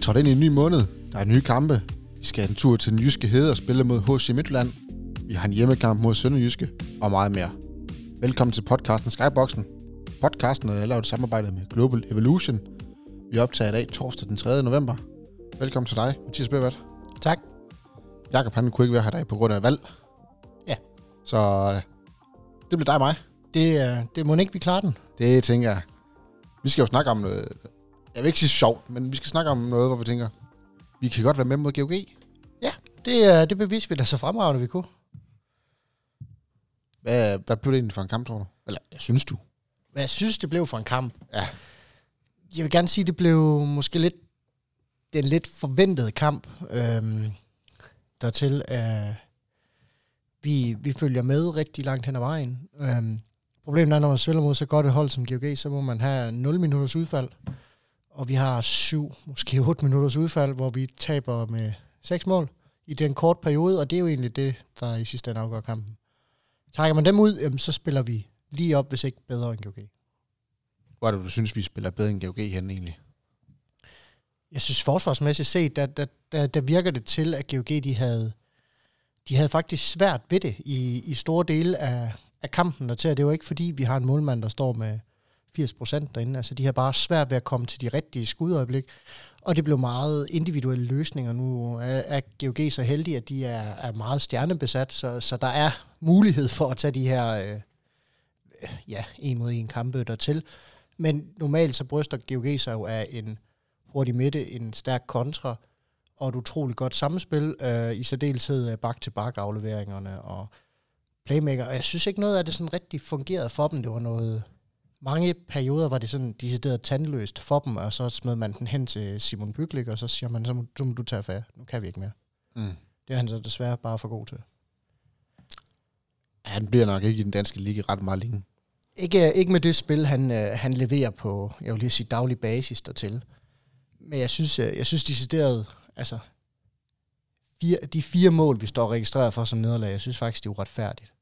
er trådt ind i en ny måned. Der er nye kampe. Vi skal en tur til den jyske hede og spille mod HC Midtjylland. Vi har en hjemmekamp mod Sønderjyske og meget mere. Velkommen til podcasten Skyboxen. Podcasten er lavet i samarbejde med Global Evolution. Vi optager i dag torsdag den 3. november. Velkommen til dig, Mathias Bøvert. Tak. Jakob han kunne ikke være her i dag på grund af valg. Ja. Så øh, det bliver dig og mig. Det, øh, det må ikke, vi klarer den. Det tænker jeg. Vi skal jo snakke om noget, jeg vil ikke sige sjovt, men vi skal snakke om noget, hvor vi tænker, vi kan godt være med mod GOG. Det, øh, det beviste vi da så fremragende, vi kunne. Hvad, hvad blev det egentlig for en kamp, tror du? Eller, jeg synes du? Hvad jeg synes, det blev for en kamp. Ja. Jeg vil gerne sige, det blev måske lidt den lidt forventede kamp øhm, dertil. Øh, vi, vi følger med rigtig langt hen ad vejen. Øhm, problemet er, når man spiller mod så godt et hold som GOG, så må man have 0 minutters udfald. Og vi har 7, måske 8 minutters udfald, hvor vi taber med 6 mål i den kort periode, og det er jo egentlig det, der i sidste ende afgør kampen. Trækker man dem ud, jamen, så spiller vi lige op, hvis ikke bedre end GOG. Hvor er det, du synes, vi spiller bedre end GOG hen egentlig? Jeg synes forsvarsmæssigt set, der, der, der, der virker det til, at GOG de havde, de havde faktisk svært ved det i, i store dele af, af kampen. Og til, at det er jo ikke fordi, vi har en målmand, der står med 80 procent derinde. Altså, de har bare svært ved at komme til de rigtige skudøjeblik. Og det blev meget individuelle løsninger. Nu er, er GOG så heldig, at de er, er meget stjernebesat, så, så der er mulighed for at tage de her øh, ja, en mod en kampe dertil. Men normalt så bryster GOG sig jo af en hurtig midte, en stærk kontra, og et utroligt godt samspil, øh, i særdeleshed øh, bak-til-bak afleveringerne og playmaker. Og jeg synes ikke noget af det sådan rigtig fungerede for dem. Det var noget... Mange perioder var det sådan decideret tandløst for dem, og så smed man den hen til Simon Byglik, og så siger man, så må, så må du tage affære. Nu kan vi ikke mere. Mm. Det er han så desværre bare for god til. Han bliver nok ikke i den danske liga ret meget længe. Ikke, ikke med det spil, han, øh, han leverer på, jeg vil lige sige, daglig basis dertil. Men jeg synes, øh, jeg synes decideret, altså, fire, de fire mål, vi står registreret for som nederlag, jeg synes faktisk, det er uretfærdigt.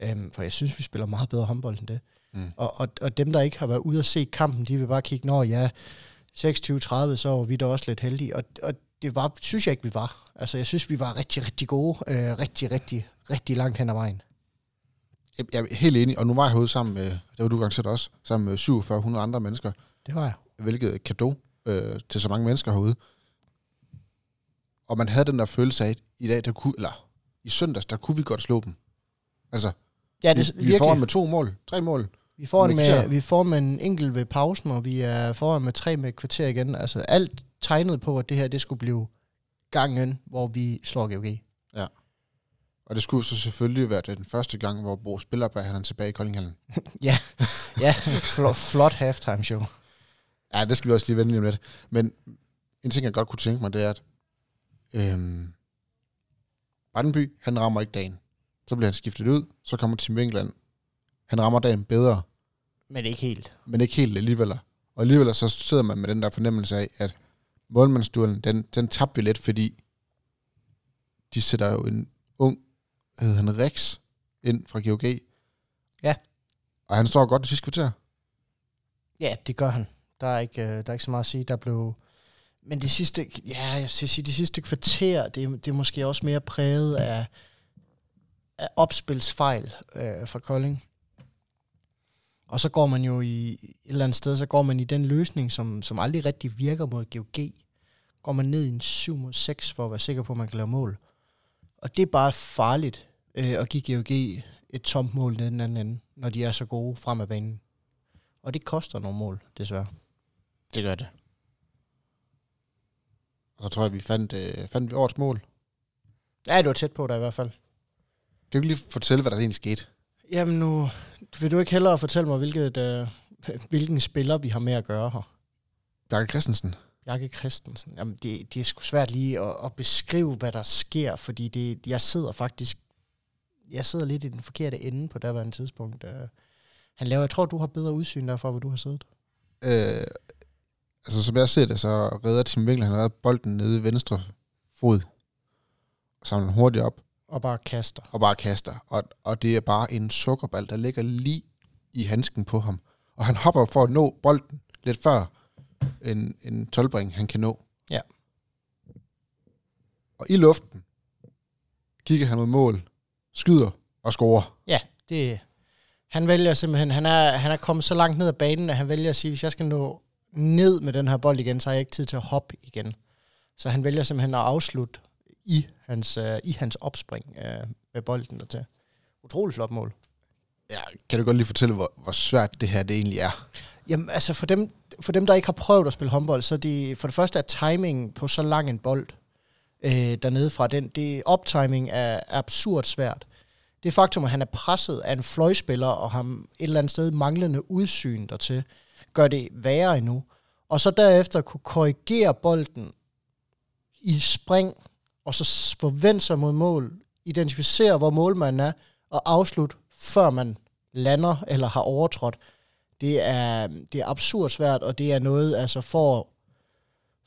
Øhm, for jeg synes, vi spiller meget bedre håndbold end det. Mm. Og, og, og dem, der ikke har været ude at se kampen, de vil bare kigge, når ja, 26-30, så var vi da også lidt heldige. Og, og det var, synes jeg ikke, vi var. Altså, jeg synes, vi var rigtig, rigtig gode. Øh, rigtig, rigtig, rigtig langt hen ad vejen. Jeg, er helt enig, og nu var jeg herude sammen med, det var du garanteret også, sammen med 4700 andre mennesker, Det var jeg. hvilket kado øh, til så mange mennesker herude. Og man havde den der følelse af, at i dag, der kunne, eller i søndags, der kunne vi godt slå dem. Altså, Ja, vi, det, vi er foran med to mål, tre mål. Vi får, en Med vi får med en enkelt ved pausen, og vi er foran med tre med kvarter igen. Altså alt tegnet på, at det her det skulle blive gangen, hvor vi slår GOG. Og det skulle så selvfølgelig være den første gang, hvor Bo Spillerberg han er tilbage i Koldinghallen. ja, flot, flot halftime show. Ja, det skal vi også lige vende lige om lidt. Men en ting, jeg godt kunne tænke mig, det er, at øhm, Brandenby, han rammer ikke dagen. Så bliver han skiftet ud, så kommer Tim Winkland. Han rammer dagen bedre, Men ikke helt. men ikke helt alligevel. Og alligevel så sidder man med den der fornemmelse af, at målmandsduellen, den, den tabte vi lidt, fordi de sætter jo en ung, hedder han, Rex, ind fra GOG. Ja. Og han står godt det sidste kvarter. Ja, det gør han. Der er ikke, øh, der er ikke så meget at sige. Der blev... Men det sidste, ja, jeg skal sige, det sidste kvarter, det, det er måske også mere præget af, af opspilsfejl øh, fra Kolding. Og så går man jo i et eller andet sted, så går man i den løsning, som, som aldrig rigtig virker mod GOG. Går man ned i en 7 mod 6 for at være sikker på, at man kan lave mål. Og det er bare farligt øh, at give GOG et tomt mål ned den anden ende, når de er så gode frem af banen. Og det koster nogle mål, desværre. Det gør det. Og så tror jeg, vi fandt, øh, fandt vi årets mål. Ja, du var tæt på der i hvert fald. Kan du ikke lige fortælle, hvad der egentlig skete? Jamen nu, vil du ikke hellere fortælle mig, hvilket, øh, hvilken spiller vi har med at gøre her? Bjarke Christensen. Bjarke Christensen. Jamen, det, det er sgu svært lige at, at beskrive, hvad der sker, fordi det, jeg sidder faktisk jeg sidder lidt i den forkerte ende på daværende tidspunkt. Øh, han laver, jeg tror, du har bedre udsyn derfra, hvor du har siddet. Øh, altså, som jeg ser det, så redder Tim Winkler, han redder bolden nede i venstre fod. Og samler den hurtigt op Og bare kaster. og bare kaster. Og, og det er bare en sukkerball, der ligger lige i handsken på ham. Og han hopper for at nå bolden lidt før en, en 12 han kan nå. Ja. Og i luften kigger han mod mål, skyder og scorer. Ja, det han vælger simpelthen, han er, han er kommet så langt ned ad banen, at han vælger at sige, hvis jeg skal nå ned med den her bold igen, så har jeg ikke tid til at hoppe igen. Så han vælger simpelthen at afslutte i hans, uh, i hans opspring uh, med bolden dertil. Utrolig flot mål. Ja, kan du godt lige fortælle, hvor, hvor svært det her det egentlig er? Jamen, altså for dem, for dem, der ikke har prøvet at spille håndbold, så de, for det første er timingen på så lang en bold øh, dernede fra den, det optiming er absurd svært. Det faktum, at han er presset af en fløjspiller og har et eller andet sted manglende udsyn dertil, gør det værre endnu. Og så derefter kunne korrigere bolden i spring, og så forvente sig mod mål, identificere, hvor målmanden er, og afslutte, før man lander eller har overtrådt. Det er, det er absurd svært, og det er noget, altså for,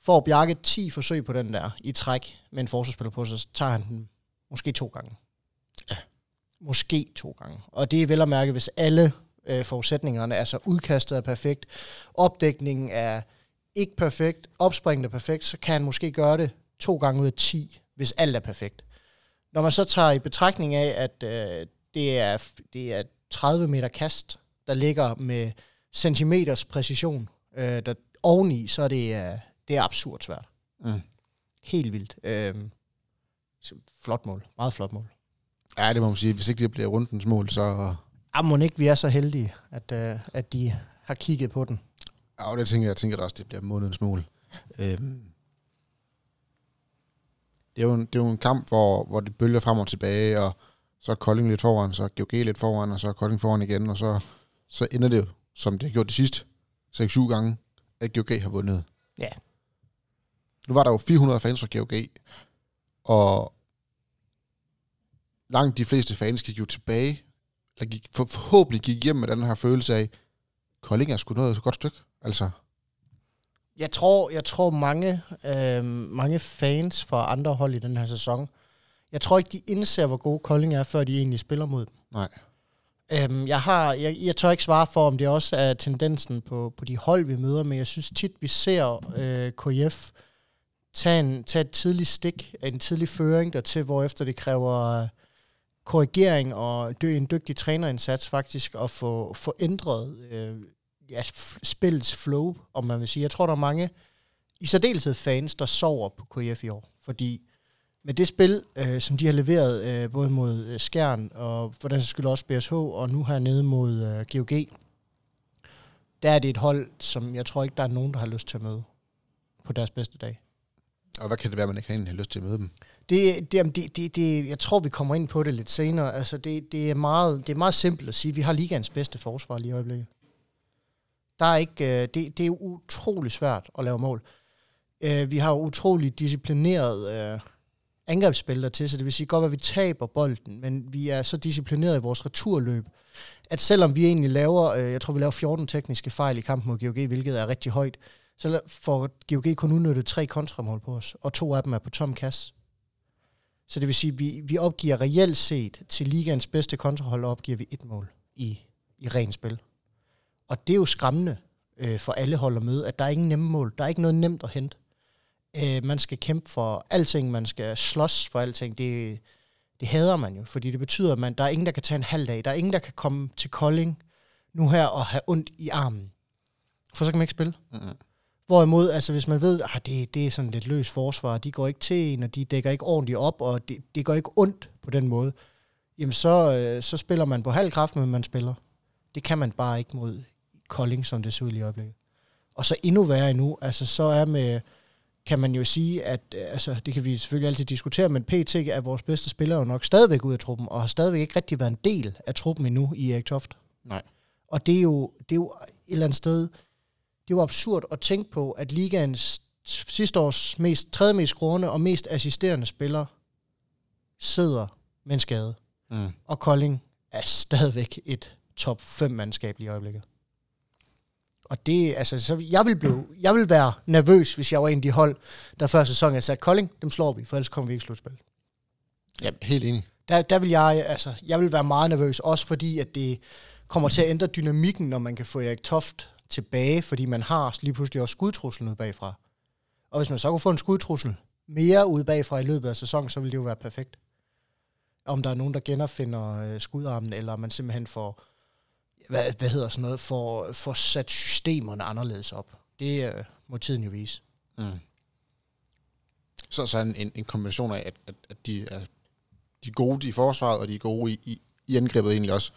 for Bjarke 10 forsøg på den der i træk med en forsvarsspiller på, så tager han den måske to gange. Ja. Måske to gange. Og det er vel at mærke, hvis alle øh, forudsætningerne, altså udkastet er perfekt, opdækningen er ikke perfekt, opspringet er perfekt, så kan han måske gøre det to gange ud af 10, hvis alt er perfekt. Når man så tager i betragtning af, at øh, det, er, det er 30 meter kast, der ligger med centimeters præcision øh, der oveni, så er det, øh, det er absurd svært. Mm. Helt vildt. Øh, flot mål. Meget flot mål. Ja, det må man sige. Hvis ikke det bliver rundens mål, så... Ah, må ikke vi er så heldige, at, øh, at de har kigget på den. Ja, og det tænker jeg, jeg tænker også, det bliver månedens mål. Øhm. Det er, jo en, det er jo en kamp, hvor, hvor det bølger frem og tilbage, og så er Kolding lidt foran, så er GOG lidt foran, og så er Kolding foran igen, og så, så ender det jo, som det har gjort de sidste 6-7 gange, at GOG har vundet. Ja. Nu var der jo 400 fans fra GOG, og langt de fleste fans gik jo tilbage, eller gik, for, forhåbentlig gik hjem med den her følelse af, Kolding er sgu noget så godt stykke. Altså, Jeg tror, jeg tror mange, øh, mange fans fra andre hold i den her sæson, jeg tror ikke, de indser, hvor gode Kolding er, før de egentlig spiller mod dem. nej. Øhm, jeg, har, jeg, jeg tør ikke svare for, om det også er tendensen på, på de hold, vi møder, men jeg synes tit, vi ser øh, KF tage, en, tage et tidligt stik, en tidlig føring dertil, hvor efter det kræver øh, korrigering og dø, en dygtig trænerindsats faktisk, at få, få ændret øh, ja, spillets flow, om man vil sige. Jeg tror, der er mange, i særdeleshed fans, der sover på KF i år, fordi med det spil, øh, som de har leveret øh, både mod øh, Skjern og for den skyld også BSH, og nu hernede mod øh, GOG, der er det et hold, som jeg tror ikke, der er nogen, der har lyst til at møde på deres bedste dag. Og hvad kan det være, man ikke har lyst til at møde dem? Det, det, det, det, det, jeg tror, vi kommer ind på det lidt senere. Altså, det, det, er meget, det er meget simpelt at sige, at vi har ligaens bedste forsvar lige i øjeblikket. Der er ikke, øh, det, det er utrolig svært at lave mål. Øh, vi har utrolig disciplineret øh, angrebsspil der til, så det vil sige godt, at vi taber bolden, men vi er så disciplineret i vores returløb, at selvom vi egentlig laver, øh, jeg tror vi laver 14 tekniske fejl i kampen mod GOG, hvilket er rigtig højt, så får GOG kun udnyttet tre kontramål på os, og to af dem er på tom kasse. Så det vil sige, at vi, vi opgiver reelt set til ligaens bedste kontrahold, opgiver vi et mål i, i ren spil. Og det er jo skræmmende øh, for alle hold at møde, at der er ingen nemme mål. Der er ikke noget nemt at hente. Øh, man skal kæmpe for alting, man skal slås for alting. Det, det hader man jo, fordi det betyder, at man, der er ingen, der kan tage en halv dag. Der er ingen, der kan komme til Kolding nu her og have ondt i armen. For så kan man ikke spille. Mm-hmm. Hvorimod, altså hvis man ved, at det, det er sådan lidt løs forsvar, de går ikke til en, og de dækker ikke ordentligt op, og det, det går ikke ondt på den måde, jamen så, øh, så spiller man på halv kraft, men man spiller. Det kan man bare ikke mod Kolding, som det ser ud i øjeblikket. Og så endnu værre endnu, altså så er med, kan man jo sige, at øh, altså, det kan vi selvfølgelig altid diskutere, men PT er vores bedste spiller jo nok stadigvæk ud af truppen, og har stadigvæk ikke rigtig været en del af truppen endnu i Erik Toft. Nej. Og det er jo, det er jo et eller andet sted, det er jo absurd at tænke på, at ligaens sidste års mest, tredje mest skrående og mest assisterende spiller sidder med en skade. Mm. Og Kolding er stadigvæk et top 5 mandskab i øjeblikket. Og det, altså, så jeg vil, blive, jeg vil være nervøs, hvis jeg var en af de hold, der før sæsonen sagde, Kolding, dem slår vi, for ellers kommer vi ikke i slutspil. Ja, helt enig. Der, der vil jeg, altså, jeg vil være meget nervøs, også fordi, at det kommer til at ændre dynamikken, når man kan få Erik Toft tilbage, fordi man har lige pludselig også skudtruslen ud bagfra. Og hvis man så kunne få en skudtrussel mere ud bagfra i løbet af sæsonen, så ville det jo være perfekt. Om der er nogen, der genopfinder øh, skudarmen, eller man simpelthen får, hvad, hvad hedder sådan noget, får, får sat systemerne anderledes op. Det øh, må tiden jo vise. Mm. Så, så en, en, en kombination af, at, at, at de er de er gode i forsvaret, og de er gode i, i, i angrebet egentlig også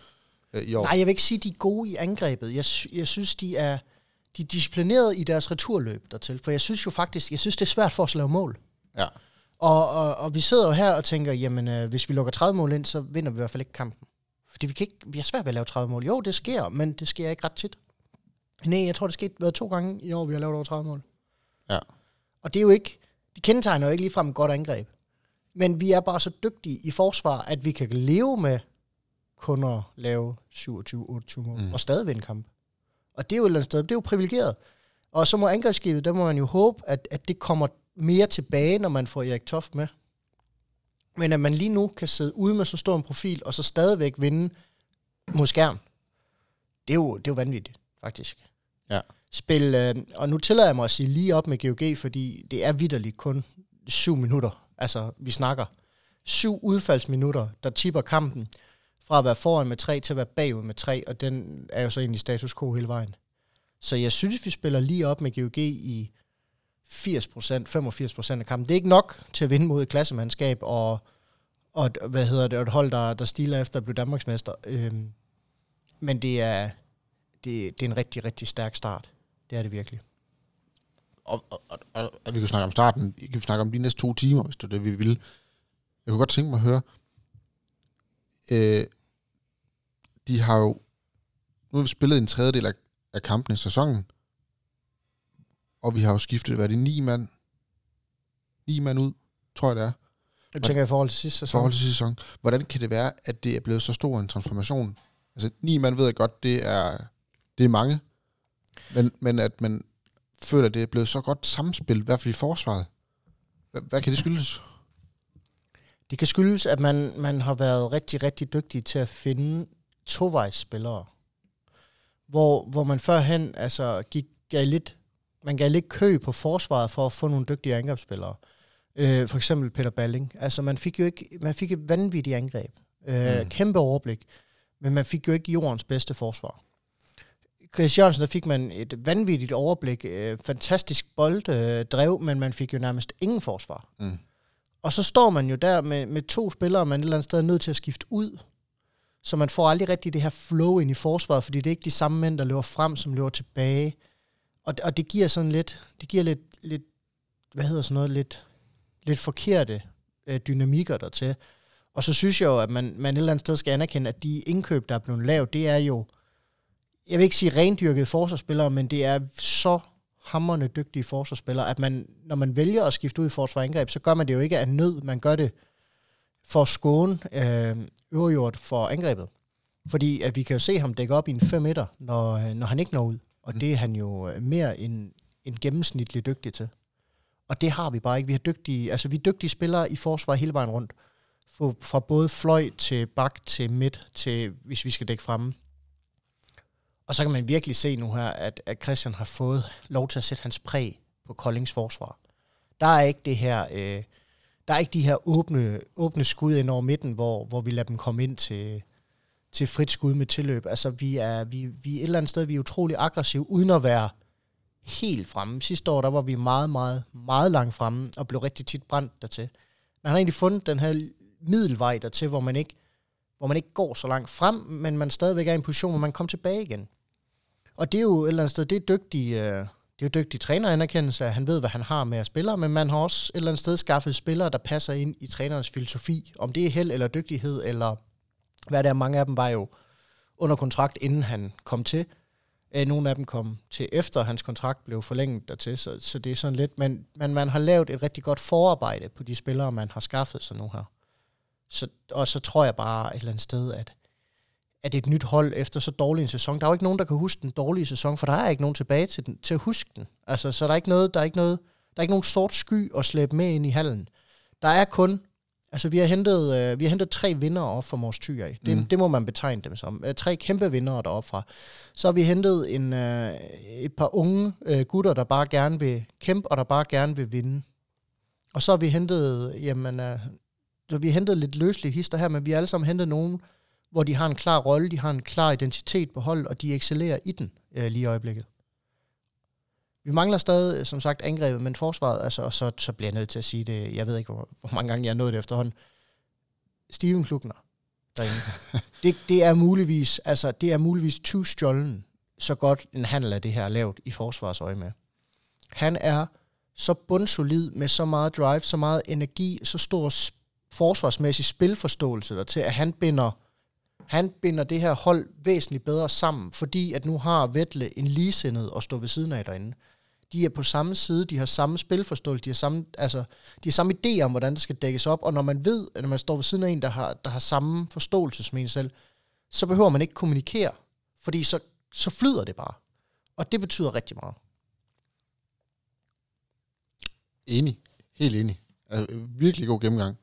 øh, i år. Nej, jeg vil ikke sige, at de er gode i angrebet. Jeg, jeg synes, de er, de er disciplineret i deres returløb dertil. For jeg synes jo faktisk, jeg synes, det er svært for os at lave mål. Ja. Og, og, og vi sidder jo her og tænker, jamen øh, hvis vi lukker 30 mål ind, så vinder vi i hvert fald ikke kampen. Fordi vi, kan ikke, vi har svært ved at lave 30 mål. Jo, det sker, men det sker ikke ret tit. Nej, jeg tror, det skete været to gange i år, vi har lavet over 30 mål. Ja. Og det er jo ikke, de kendetegner jo ikke ligefrem et godt angreb. Men vi er bare så dygtige i forsvar, at vi kan leve med kun at lave 27-28 mål mm. og stadig vinde kamp. Og det er jo et eller andet sted, det er jo privilegeret. Og så må angrebsskibet, der må man jo håbe, at, at det kommer mere tilbage, når man får Erik Toft med. Men at man lige nu kan sidde ude med så stor en profil, og så stadigvæk vinde mod skærm, det er jo, det er jo vanvittigt, faktisk. Ja. Spil, øh, og nu tillader jeg mig at sige lige op med GOG, fordi det er vidderligt kun syv minutter. Altså, vi snakker syv udfaldsminutter, der tipper kampen fra at være foran med tre til at være bagud med tre, og den er jo så egentlig status quo hele vejen. Så jeg synes, vi spiller lige op med GOG i 80%, 85% af kampen. Det er ikke nok til at vinde mod et klassemandskab, og, og hvad hedder det, og et hold, der, der stiler efter at blive Danmarksmester. Øhm, men det er, det, det er en rigtig, rigtig stærk start. Det er det virkelig. Og, og, og, og, og vi kan snakke om starten, vi kan snakke om de næste to timer, hvis det er det, vi vil. Jeg kunne godt tænke mig at høre, øh, de har jo, nu har vi spillet en tredjedel af, af kampen i sæsonen, og vi har jo skiftet, hvad er det, ni mand? Ni mand ud, tror jeg det er. Jeg tænker i forhold til sidste sæson. forhold til sidste sæson. Hvordan kan det være, at det er blevet så stor en transformation? Altså, ni mand ved jeg godt, det er, det er mange, men, men at man føler, at det er blevet så godt samspil, i hvert fald i forsvaret. Hvad, hvad kan det skyldes? Det kan skyldes, at man, man har været rigtig, rigtig dygtig til at finde tovejsspillere. Hvor, hvor man førhen altså, gik, gav lidt, man gav lidt kø på forsvaret for at få nogle dygtige angrebsspillere. Øh, for eksempel Peter Balling. Altså man fik jo ikke, man fik et vanvittigt angreb. Øh, mm. Kæmpe overblik. Men man fik jo ikke jordens bedste forsvar. Chris Jørgensen, der fik man et vanvittigt overblik, øh, fantastisk bolddrev, øh, men man fik jo nærmest ingen forsvar. Mm. Og så står man jo der med, med to spillere, man et eller andet sted er nødt til at skifte ud. Så man får aldrig rigtig det her flow ind i forsvaret, fordi det er ikke de samme mænd, der løber frem, som løber tilbage. Og, og det giver sådan lidt, det giver lidt, lidt hvad hedder sådan noget, lidt, lidt forkerte øh, dynamikker der til. Og så synes jeg jo, at man, man et eller andet sted skal anerkende, at de indkøb, der er blevet lavet, det er jo, jeg vil ikke sige rendyrkede forsvarsspillere, men det er så hammerne dygtige forsvarsspillere, at man, når man vælger at skifte ud i forsvar angreb, så gør man det jo ikke af nød, man gør det for at skåne øh, øverjord for angrebet. Fordi at vi kan jo se ham dække op i en 5 meter, når, øh, når han ikke når ud. Og det er han jo øh, mere end, end gennemsnitligt dygtig til. Og det har vi bare ikke. Vi har dygtige, altså vi er dygtige spillere i forsvar hele vejen rundt. Fra både fløj til bak til midt til, hvis vi skal dække fremme. Og så kan man virkelig se nu her, at, at Christian har fået lov til at sætte hans præg på Koldings forsvar. Der er ikke det her, øh, der er ikke de her åbne, åbne skud ind over midten, hvor, hvor vi lader dem komme ind til, til frit skud med tilløb. Altså vi er, vi, vi er et eller andet sted, vi er utrolig aggressive, uden at være helt fremme. Sidste år, der var vi meget, meget, meget langt fremme, og blev rigtig tit brændt dertil. Man har egentlig fundet den her middelvej dertil, hvor man ikke, hvor man ikke går så langt frem, men man stadigvæk er i en position, hvor man kommer tilbage igen. Og det er jo et eller andet sted, det er dygtig, øh, det er jo dygtig træneranerkendelse, at han ved, hvad han har med at spille, men man har også et eller andet sted skaffet spillere, der passer ind i trænerens filosofi. Om det er held eller dygtighed, eller hvad det er, mange af dem var jo under kontrakt, inden han kom til. Øh, nogle af dem kom til efter hans kontrakt blev forlænget dertil, så, så det er sådan lidt, men, men man har lavet et rigtig godt forarbejde på de spillere, man har skaffet sig nu her. Så, og så tror jeg bare et eller andet sted, at at det et nyt hold efter så dårlig en sæson. Der er jo ikke nogen, der kan huske den dårlige sæson, for der er ikke nogen tilbage til, den, til at huske den. Altså, så der er ikke noget, der er ikke noget, der er ikke nogen sort sky at slæbe med ind i hallen. Der er kun Altså, vi har hentet, øh, vi har hentet tre vinder op fra Mors Thy af. Det, Mm. det må man betegne dem som. Øh, tre kæmpe vinder deroppe fra. Så har vi hentet en, øh, et par unge øh, gutter, der bare gerne vil kæmpe, og der bare gerne vil vinde. Og så har vi hentet, jamen, øh, så vi har hentet lidt løsligt hister her, men vi har alle sammen hentet nogen, hvor de har en klar rolle, de har en klar identitet på holdet, og de excellerer i den øh, lige i øjeblikket. Vi mangler stadig, som sagt, angrebet, men forsvaret, altså, og så, så bliver jeg nødt til at sige det, jeg ved ikke, hvor, hvor mange gange jeg har nået det efterhånden. Steven Klugner, derinde. det, det, er muligvis, altså, det er muligvis 20 stjålen, så godt en handel af det her er lavet i forsvarsøje med. Han er så bundsolid med så meget drive, så meget energi, så stor forsvarsmæssig spilforståelse der til, at han binder, han binder det her hold væsentligt bedre sammen, fordi at nu har Vettle en ligesindet at stå ved siden af derinde. De er på samme side, de har samme spilforståelse, de har samme, altså, de har samme idéer om, hvordan det skal dækkes op, og når man ved, at når man står ved siden af en, der har, der har samme forståelse som en selv, så behøver man ikke kommunikere, fordi så, så flyder det bare. Og det betyder rigtig meget. Enig. Helt enig. Altså, virkelig god gennemgang.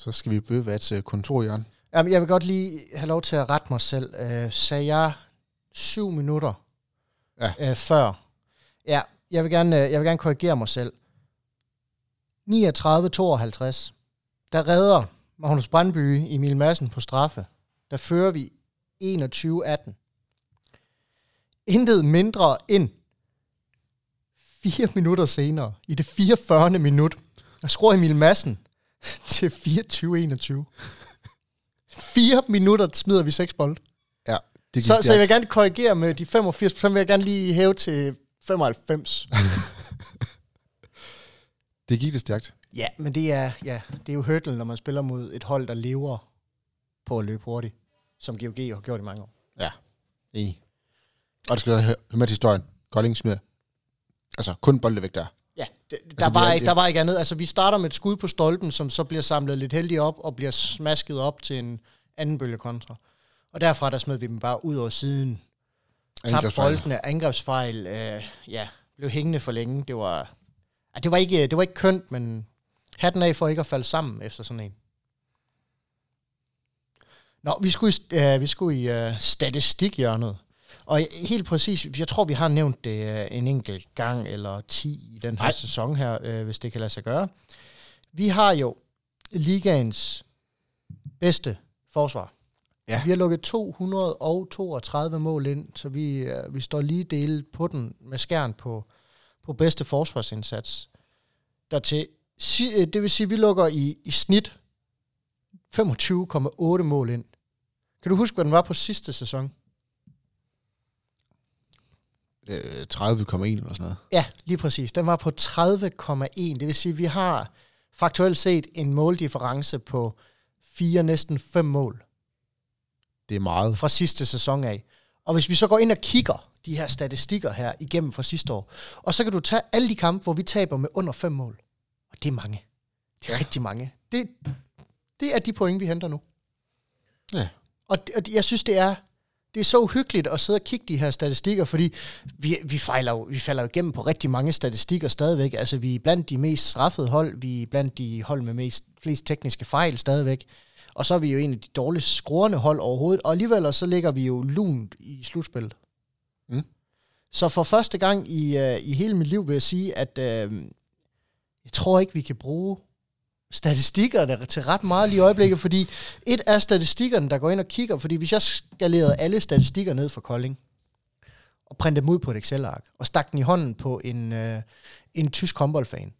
Så skal vi bøve et øh, kontor, Jørgen. Jamen, jeg vil godt lige have lov til at rette mig selv. Øh, sagde jeg syv minutter Ja. øh, før? Ja, jeg vil, gerne, øh, jeg vil gerne korrigere mig selv. 39-52. Der redder Magnus Brandby Emil Madsen på straffe. Der fører vi 21-18. Intet mindre end fire minutter senere, i det 44. minut, der skruer Emil Madsen til 24-21. Fire minutter smider vi seks bold. Ja, det gik Så, så jeg vil gerne korrigere med de 85, så vil jeg gerne lige hæve til 95. Det gik det stærkt. ja, men det er, ja, det er jo hurdle, når man spiller mod et hold, der lever på at løbe hurtigt, som GOG har gjort i mange år. Ja, enig. Og det skal høre med til historien. Kolding smider. Altså, kun bolde væk der. Ja, det, der, Altså, var det ikke, der var ikke andet. Altså, vi starter med et skud på stolpen, som så bliver samlet lidt heldigt op, og bliver smasket op til en anden bølge kontra. Og derfra, der smed vi dem bare ud over siden. Tabte boldene, angrebsfejl, øh, ja, blev hængende for længe. Det var, ja, det var, ikke, det var ikke kønt, men hatten af for ikke at falde sammen efter sådan en. Nå, vi skulle i, øh, vi skulle i øh, statistikhjørnet. Og helt præcis, jeg tror, vi har nævnt det øh, en enkelt gang eller 10 i den her Nej. sæson her, øh, hvis det kan lade sig gøre. Vi har jo ligaens bedste forsvar. Ja. Vi har lukket 232 mål ind, så vi, øh, vi står lige delt på den med skærn på, på bedste forsvarsindsats. Dertil, si- øh, det vil sige, at vi lukker i, i snit 25,8 mål ind. Kan du huske, hvad den var på sidste sæson? Øh, 30,1 eller sådan noget. Ja, lige præcis. Den var på 30,1. Det vil sige, at vi har faktuelt set en måldifference på fire, næsten fem mål Det er meget. fra sidste sæson af. Og hvis vi så går ind og kigger de her statistikker her igennem fra sidste år, og så kan du tage alle de kampe, hvor vi taber med under fem mål. Og det er mange. Det er ja. rigtig mange. Det, det er de point, vi henter nu. Ja. Og, og jeg synes, det er, det er så uhyggeligt at sidde og kigge de her statistikker, fordi vi, vi, fejler jo, vi falder jo igennem på rigtig mange statistikker stadigvæk. Altså, vi er blandt de mest straffede hold, vi er blandt de hold med mest, flest tekniske fejl stadigvæk. Og så er vi jo en af de dårligst skruerne hold overhovedet, og alligevel så ligger vi jo lunt i slutspillet. Mm. Så for første gang i, uh, i hele mit liv vil jeg sige, at uh, jeg tror ikke, vi kan bruge statistikkerne til ret meget lige i øjeblikket, fordi et af statistikkerne, der går ind og kigger, fordi hvis jeg skalerede alle statistikker ned for Kolding, og printede dem ud på et Excel-ark, og stak den i hånden på en, øh, en tysk håndboldfan,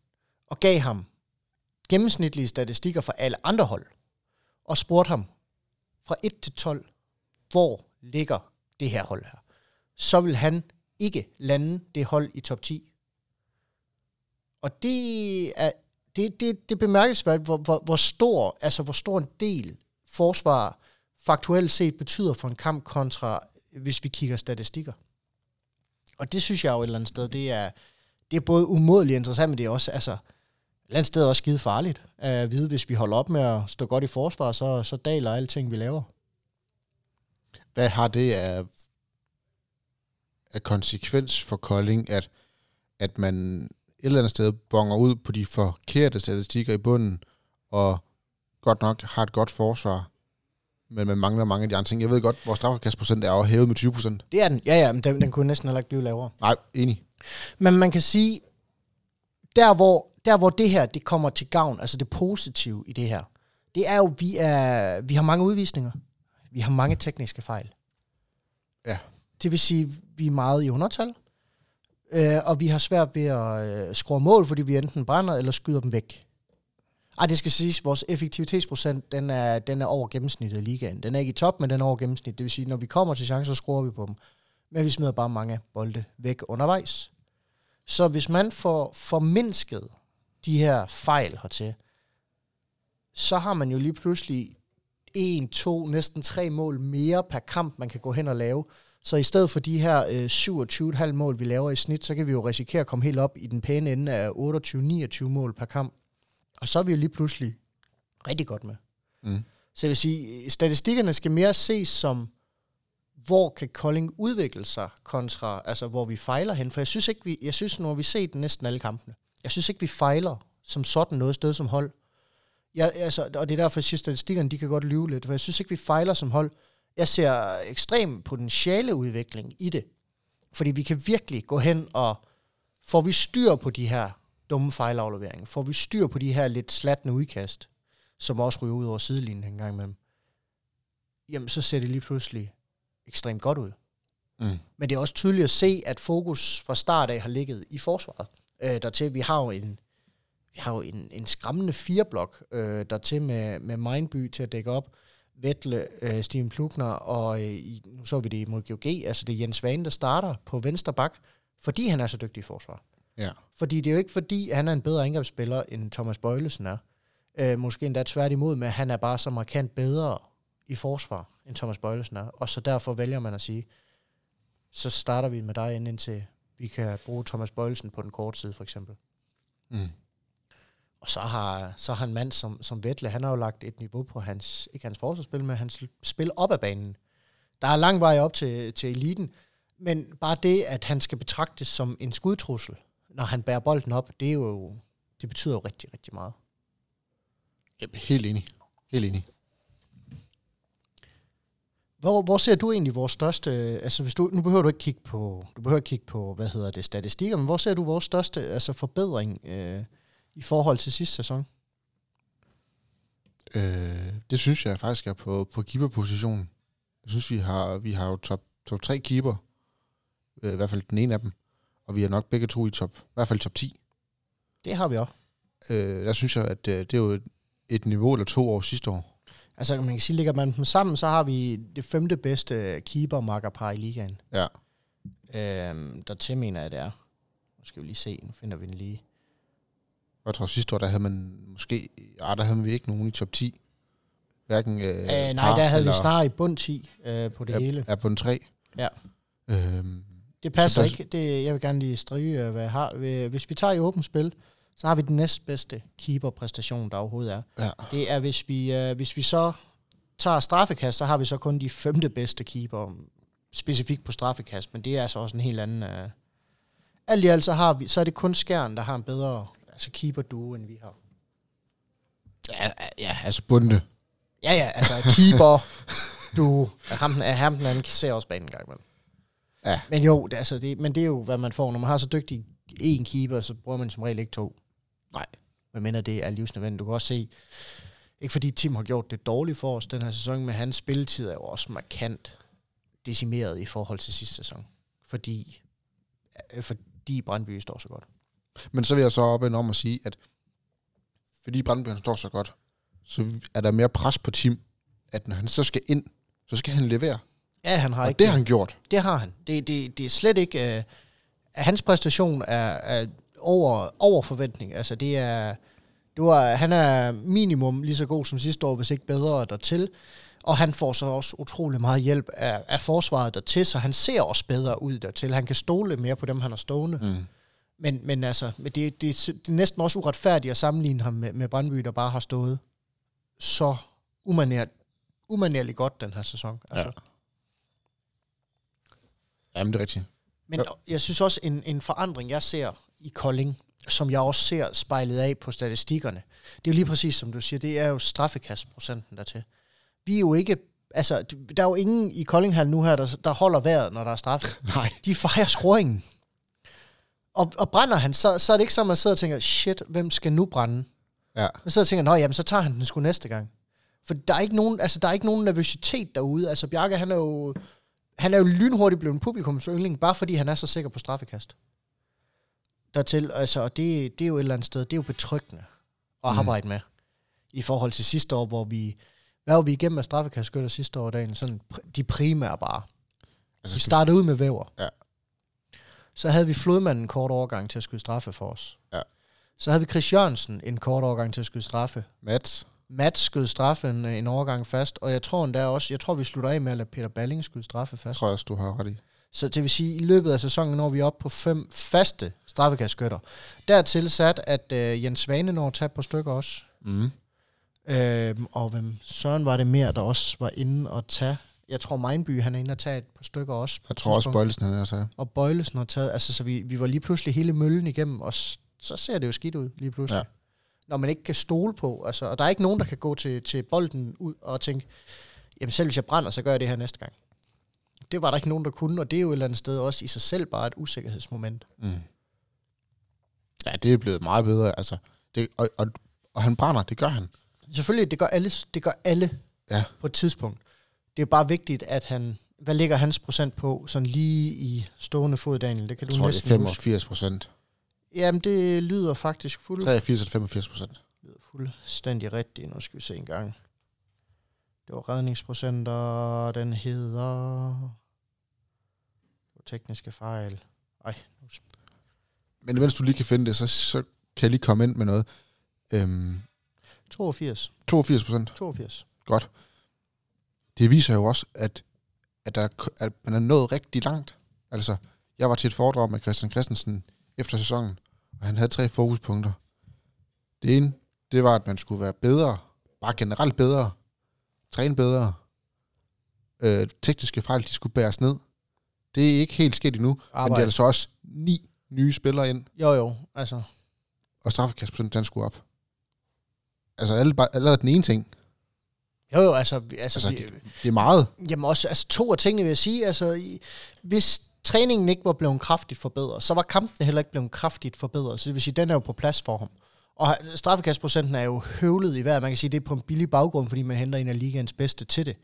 og gav ham gennemsnitlige statistikker for alle andre hold, og spurgte ham fra 1 til 12, hvor ligger det her hold her, så vil han ikke lande det hold i top 10. Og det er det, det, det er bemærkelsesværdigt, hvor, hvor, hvor, stor, altså hvor stor en del forsvar faktuelt set betyder for en kamp kontra, hvis vi kigger statistikker. Og det synes jeg jo et eller andet sted, det er, det er både umådeligt interessant, men det er også, altså, et eller andet sted også skide farligt øh, at vide, hvis vi holder op med at stå godt i forsvar, så, så daler alting, vi laver. Hvad har det af af konsekvens for Kolding, at, at man eller andet sted bonger ud på de forkerte statistikker i bunden, og godt nok har et godt forsvar, men man mangler mange af de andre ting. Jeg ved godt, vores straffekastprocent er hævet med 20 procent. Det er den. Ja, ja, men den, den kunne næsten heller ikke blive lavere. Nej, enig. Men man kan sige, der hvor, der hvor det her det kommer til gavn, altså det positive i det her, det er jo, vi, er, vi har mange udvisninger. Vi har mange tekniske fejl. Ja. Det vil sige, vi er meget i undertal, øh, og vi har svært ved at øh, score mål, fordi vi enten brænder eller skyder dem væk. Ej, det skal siges, vores effektivitetsprocent, den er, den er over gennemsnittet i ligaen. Den er ikke i top, men den er over gennemsnit. Det vil sige, når vi kommer til chancer, så scorer vi på dem. Men vi smider bare mange bolde væk undervejs. Så hvis man får formindsket de her fejl hertil, så har man jo lige pludselig en, to, næsten tre mål mere per kamp, man kan gå hen og lave. Så i stedet for de her øh, 27,5 mål, vi laver i snit, så kan vi jo risikere at komme helt op i den pæne ende af 28-29 mål per kamp. Og så er vi jo lige pludselig rigtig godt med. Mm. Så jeg vil sige, statistikkerne skal mere ses som, hvor kan Kolding udvikle sig kontra, altså hvor vi fejler hen. For jeg synes ikke, vi, jeg synes, når vi ser den næsten alle kampene, jeg synes ikke, vi fejler som sådan noget sted som hold. Jeg, altså, og det er derfor, jeg siger, statistikkerne de kan godt lyve lidt, for jeg synes ikke, vi fejler som hold. Jeg ser ekstrem potentiale udvikling i det. Fordi vi kan virkelig gå hen og får vi styr på de her dumme fejlafleveringer, får vi styr på de her lidt slatne udkast, som også ryger ud over sidelinjen en gang imellem, jamen så ser det lige pludselig ekstremt godt ud. Mm. Men det er også tydeligt at se, at fokus fra start af har ligget i forsvaret. Øh, dertil, vi har jo en, vi har jo en, en skræmmende fireblok øh, dertil med, med Mindby til at dække op. Vettle, øh, Steven Plukner, og øh, nu så vi det mod GOG, altså det er Jens Vane, der starter på venstre bak, fordi han er så dygtig i forsvar. Ja. Fordi det er jo ikke fordi, han er en bedre angrebsspiller, end Thomas Bøjlesen er. Øh, måske endda tværtimod, men han er bare så markant bedre i forsvar, end Thomas Bøjlesen er. Og så derfor vælger man at sige, så starter vi med dig indtil vi kan bruge Thomas Bøjlesen på den korte side, for eksempel. Mm. Og så har, så har en mand som, som Vettle, han har jo lagt et niveau på hans, ikke hans forsvarsspil, men hans spil op ad banen. Der er lang vej op til, til eliten, men bare det, at han skal betragtes som en skudtrussel, når han bærer bolden op, det er jo, det betyder jo rigtig, rigtig meget. Ja, helt enig. Helt enig. Hvor, hvor ser du egentlig vores største, altså hvis du, nu behøver du ikke kigge på, du behøver ikke kigge på, hvad hedder det, statistikker, men hvor ser du vores største altså forbedring øh, i forhold til sidste sæson? Øh, det synes jeg faktisk er på, på keeperpositionen. Jeg synes, vi har, vi har jo top, top 3 keeper. Øh, I hvert fald den ene af dem. Og vi er nok begge to i top, i hvert fald top 10. Det har vi også. Øh, der synes jeg, at øh, det er jo et, et niveau eller to år sidste år. Altså man kan sige, ligger man dem sammen, så har vi det femte bedste keeper-makkerpar i ligaen. Ja. Øhm, der til mener jeg, det er. Nu skal vi lige se, nu finder vi den lige. Jeg tror sidste år, der havde man måske, ah, der havde vi ikke nogen i top 10. Hverken øh, Øh, nej, par der havde eller, vi snarere i bund 10 øh, på det er, hele. er på en 3. Ja. Øhm, Det passer der- ikke. Det, jeg vil gerne lige stryge, øh, hvad jeg har. Øh, Hvis vi tager i åbent spil, så har vi den næstbedste keeper-præstation, der overhovedet er. ja. Det er, hvis vi, øh, hvis vi så tager straffekast, så har vi så kun de femte bedste keeper, specifikt på straffekast, men det er altså også en helt anden... Øh. Alt i alt, så, har vi, så er det kun Skjern, der har en bedre altså keeper duo, end vi har. ja, ja, altså bunde. Ja, ja, altså keeper du ham, ham den anden ser også banen en gang imellem. Ja. Men jo, det, altså det, men det er jo, hvad man får. Når man har så dygtig en keeper, så bruger man som regel ikke to. Nej. Hvad mener det er livsnødvendigt. Du kan også se, ikke fordi Tim har gjort det dårligt for os den her sæson, men hans spilletid er jo også markant decimeret i forhold til sidste sæson. Fordi, øh, fordi Brandby står så godt. Men så vil jeg så op om at sige, at fordi han står så godt, så er der mere pres på Tim, at når han så skal ind, så skal han levere. Ja, han har Og ikke det har han gjort. Det har han. Det, det, det er slet ikke... Øh, hans præstation er, er over, over forventning. Altså, det er... Det var, han er minimum lige så god som sidste år, hvis ikke bedre dertil. Og han får så også utrolig meget hjælp af, af forsvaret dertil, så han ser også bedre ud dertil. Han kan stole mere på dem, han har stående. Mm. Men, men altså, men det, det, det er næsten også uretfærdigt at sammenligne ham med, med Brandby, der bare har stået så umanert, umanerligt godt den her sæson. Altså. Jamen, det er rigtigt. Men jeg synes også, en, en forandring, jeg ser i Kolding, som jeg også ser spejlet af på statistikkerne, det er jo lige præcis, som du siger, det er jo straffekastprocenten dertil. Vi er jo ikke, altså, der er jo ingen i Koldinghal nu her, der, der holder vejret, når der er straffe. Nej. De fejrer skruingen. Og, og brænder han, så, så er det ikke så, at man sidder og tænker, shit, hvem skal nu brænde? Ja. Man sidder og tænker, nå jamen, så tager han den sgu næste gang. For der er ikke nogen, altså, der er ikke nogen nervøsitet derude. Altså, Bjarke, han er jo, han er jo lynhurtigt blevet en publikums yndling, bare fordi han er så sikker på straffekast. Dertil, altså, og det, det er jo et eller andet sted, det er jo betryggende at Mm. arbejde med. I forhold til sidste år, hvor vi, hvad var vi igennem af straffekastskytter sidste år, dagen? Sådan de primære bare. Altså, Vi startede ud med væver. Ja. Så havde vi Flodmanden en kort overgang til at skyde straffe for os. Ja. Så havde vi Chris Jørgensen en kort overgang til at skyde straffe. Mats. Mats skød straffen en overgang fast, og jeg tror endda også, jeg tror vi slutter af med at lade Peter Balling skyde straffe fast. tror jeg også, du har ret i. Så det vil sige, at i løbet af sæsonen når vi op på fem faste straffekastskytter. Dertil sat, at øh, Jens Svane når at på stykker også. Mm. Øhm, og hvem Søren var det mere, der også var inde og tage. Jeg tror Mindby, han er inde og tage et par stykker også. Jeg tror også, tidspunkt. Bøjlesen han er så. Og Bøjlesen har taget, altså så vi, vi var lige pludselig hele møllen igennem, og så ser det jo skidt ud lige pludselig. Ja. Når man ikke kan stole på, altså, og der er ikke nogen, der kan gå til, til bolden ud og tænke, jamen selv hvis jeg brænder, så gør jeg det her næste gang. Det var der ikke nogen, der kunne, og det er jo et eller andet sted også i sig selv bare et usikkerhedsmoment. Mm. Ja, det er blevet meget bedre. Altså, det, og, og, og han brænder, det gør han. Selvfølgelig, det gør alle, det gør alle Ja. på et tidspunkt. Det er bare vigtigt, at han, hvad ligger hans procent på, sådan lige i stående fod, Daniel? Det kan Jeg du tror, det er næsten 85 procent. Jamen, det lyder faktisk fuld, 83 eller 85 procent. lyder fuldstændig rigtigt. Nu skal vi se en gang. Det var redningsprocenter, den hedder... Det tekniske fejl. Ej, nu Men imens du lige kan finde det, så, så kan jeg lige komme ind med noget. Øhm, 82. 82 procent. 82. Godt. Det viser jo også, at, at, der, er- at man er nået rigtig langt. Altså, jeg var til et foredrag med Christian Christensen efter sæsonen, og han havde tre fokuspunkter. Det ene, det var, at man skulle være bedre, bare generelt bedre, træne bedre, øh, tekniske fejl, de skulle bæres ned. Det er ikke helt sket endnu, men det Arbejde. er altså også ni nye spillere ind, Jo, jo, altså... og straffekastprocenten, den skulle op. Altså, alle, allerede den ene ting, Jo, jo, altså... altså, Altså, vi, det er meget. Jamen også, altså to af tingene vil jeg sige, altså i, hvis træningen ikke var blevet kraftigt forbedret, så var kampen heller ikke blevet kraftigt forbedret, så det vil sige, den er jo på plads for ham. Og straffekastprocenten er jo høvlet i hver, man kan sige, det er på en billig baggrund, fordi man henter en af ligaens bedste til det.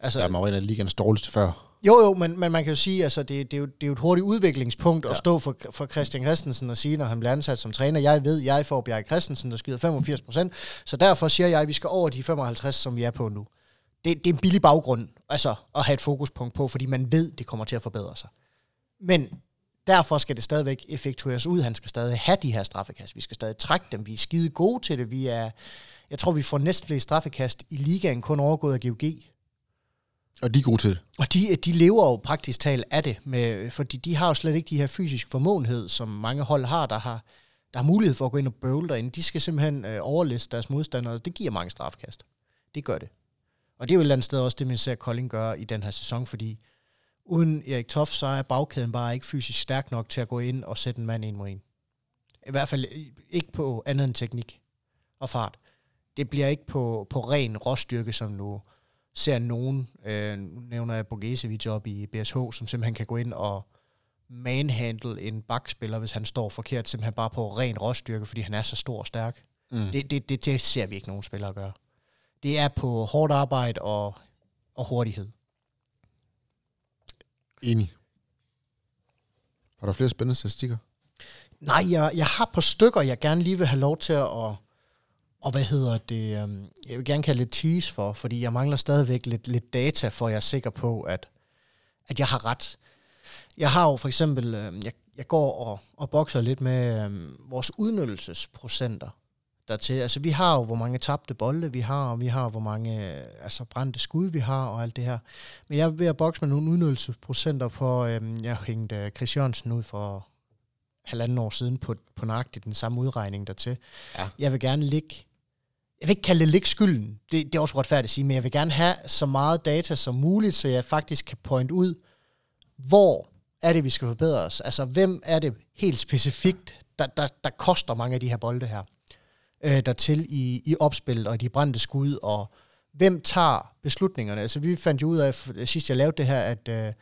Altså, Ja, man var en af ligands dårligste før. Jo, jo, men, men man kan jo sige, altså, det, det, er jo, det er jo et hurtigt udviklingspunkt ja. At stå for, for Christian Christensen og sige, når han bliver ansat som træner, jeg ved, jeg får Bjerg Christensen, der skyder 85 procent, så derfor siger jeg, at vi skal over de 55, som vi er på nu. Det, det er en billig baggrund altså, at have et fokuspunkt på, fordi man ved, det kommer til at forbedre sig. Men derfor skal det stadigvæk effektueres ud. Han skal stadig have de her straffekast. Vi skal stadig trække dem. Vi er skide gode til det. Vi er, jeg tror, vi får næstflest straffekast i ligaen, kun overgået af GOG. Og de er gode til det. Og de, de lever jo praktisk talt af det, med, fordi de har jo slet ikke de her fysisk formåenhed, som mange hold har, der har, der har mulighed for at gå ind og bøvle derinde. De skal simpelthen øh, overliste deres modstandere. Det giver mange strafkast. Det gør det. Og det er jo et eller andet sted også det, man ser Kolding gøre i den her sæson, fordi uden Erik Toff, så er bagkæden bare ikke fysisk stærk nok til at gå ind og sætte en mand ind mod en. I hvert fald øh, ikke på andet end teknik og fart. Det bliver ikke på, på ren råstyrke, som nu ser nogen, øh, nu nævner jeg Borgesevic op i BSH, som simpelthen kan gå ind og manhandle en bakspiller, hvis han står forkert, simpelthen bare på ren råstyrke, fordi han er så stor og stærk. Mm. Det, det, det, det ser vi ikke nogen spillere gøre. Det er på hårdt arbejde og, og hurtighed. Enig. Har der flere spændende statistikker? Nej, jeg, jeg har på stykker, jeg gerne lige vil have lov til at, og hvad hedder det, øhm, jeg vil gerne kalde det tease for, fordi jeg mangler stadigvæk lidt, lidt data, for jeg er sikker på, at, at jeg har ret. Jeg har jo for eksempel, øhm, jeg, jeg går og, og bokser lidt med øhm, vores udnyttelsesprocenter dertil. Altså vi har jo, hvor mange tabte bolde vi har, og vi har, hvor mange øh, altså, brændte skud vi har, og alt det her. Men jeg er ved at bokse med nogle udnyttelsesprocenter på, øhm, jeg hængte Chris Jørgensen ud for halvanden år siden på, på nøjagtigt den samme udregning dertil. Ja. Jeg vil gerne ligge, jeg vil ikke kalde det lægge skylden, det, det er også retfærdigt at sige, men jeg vil gerne have så meget data som muligt, så jeg faktisk kan pointe ud, hvor er det, vi skal forbedre os? Altså, hvem er det helt specifikt, der, der, der koster mange af de her bolde her? Øh, der til i, i opspillet og de brændte skud, og hvem tager beslutningerne? Altså, vi fandt jo ud af, sidst jeg lavede det her, at øh,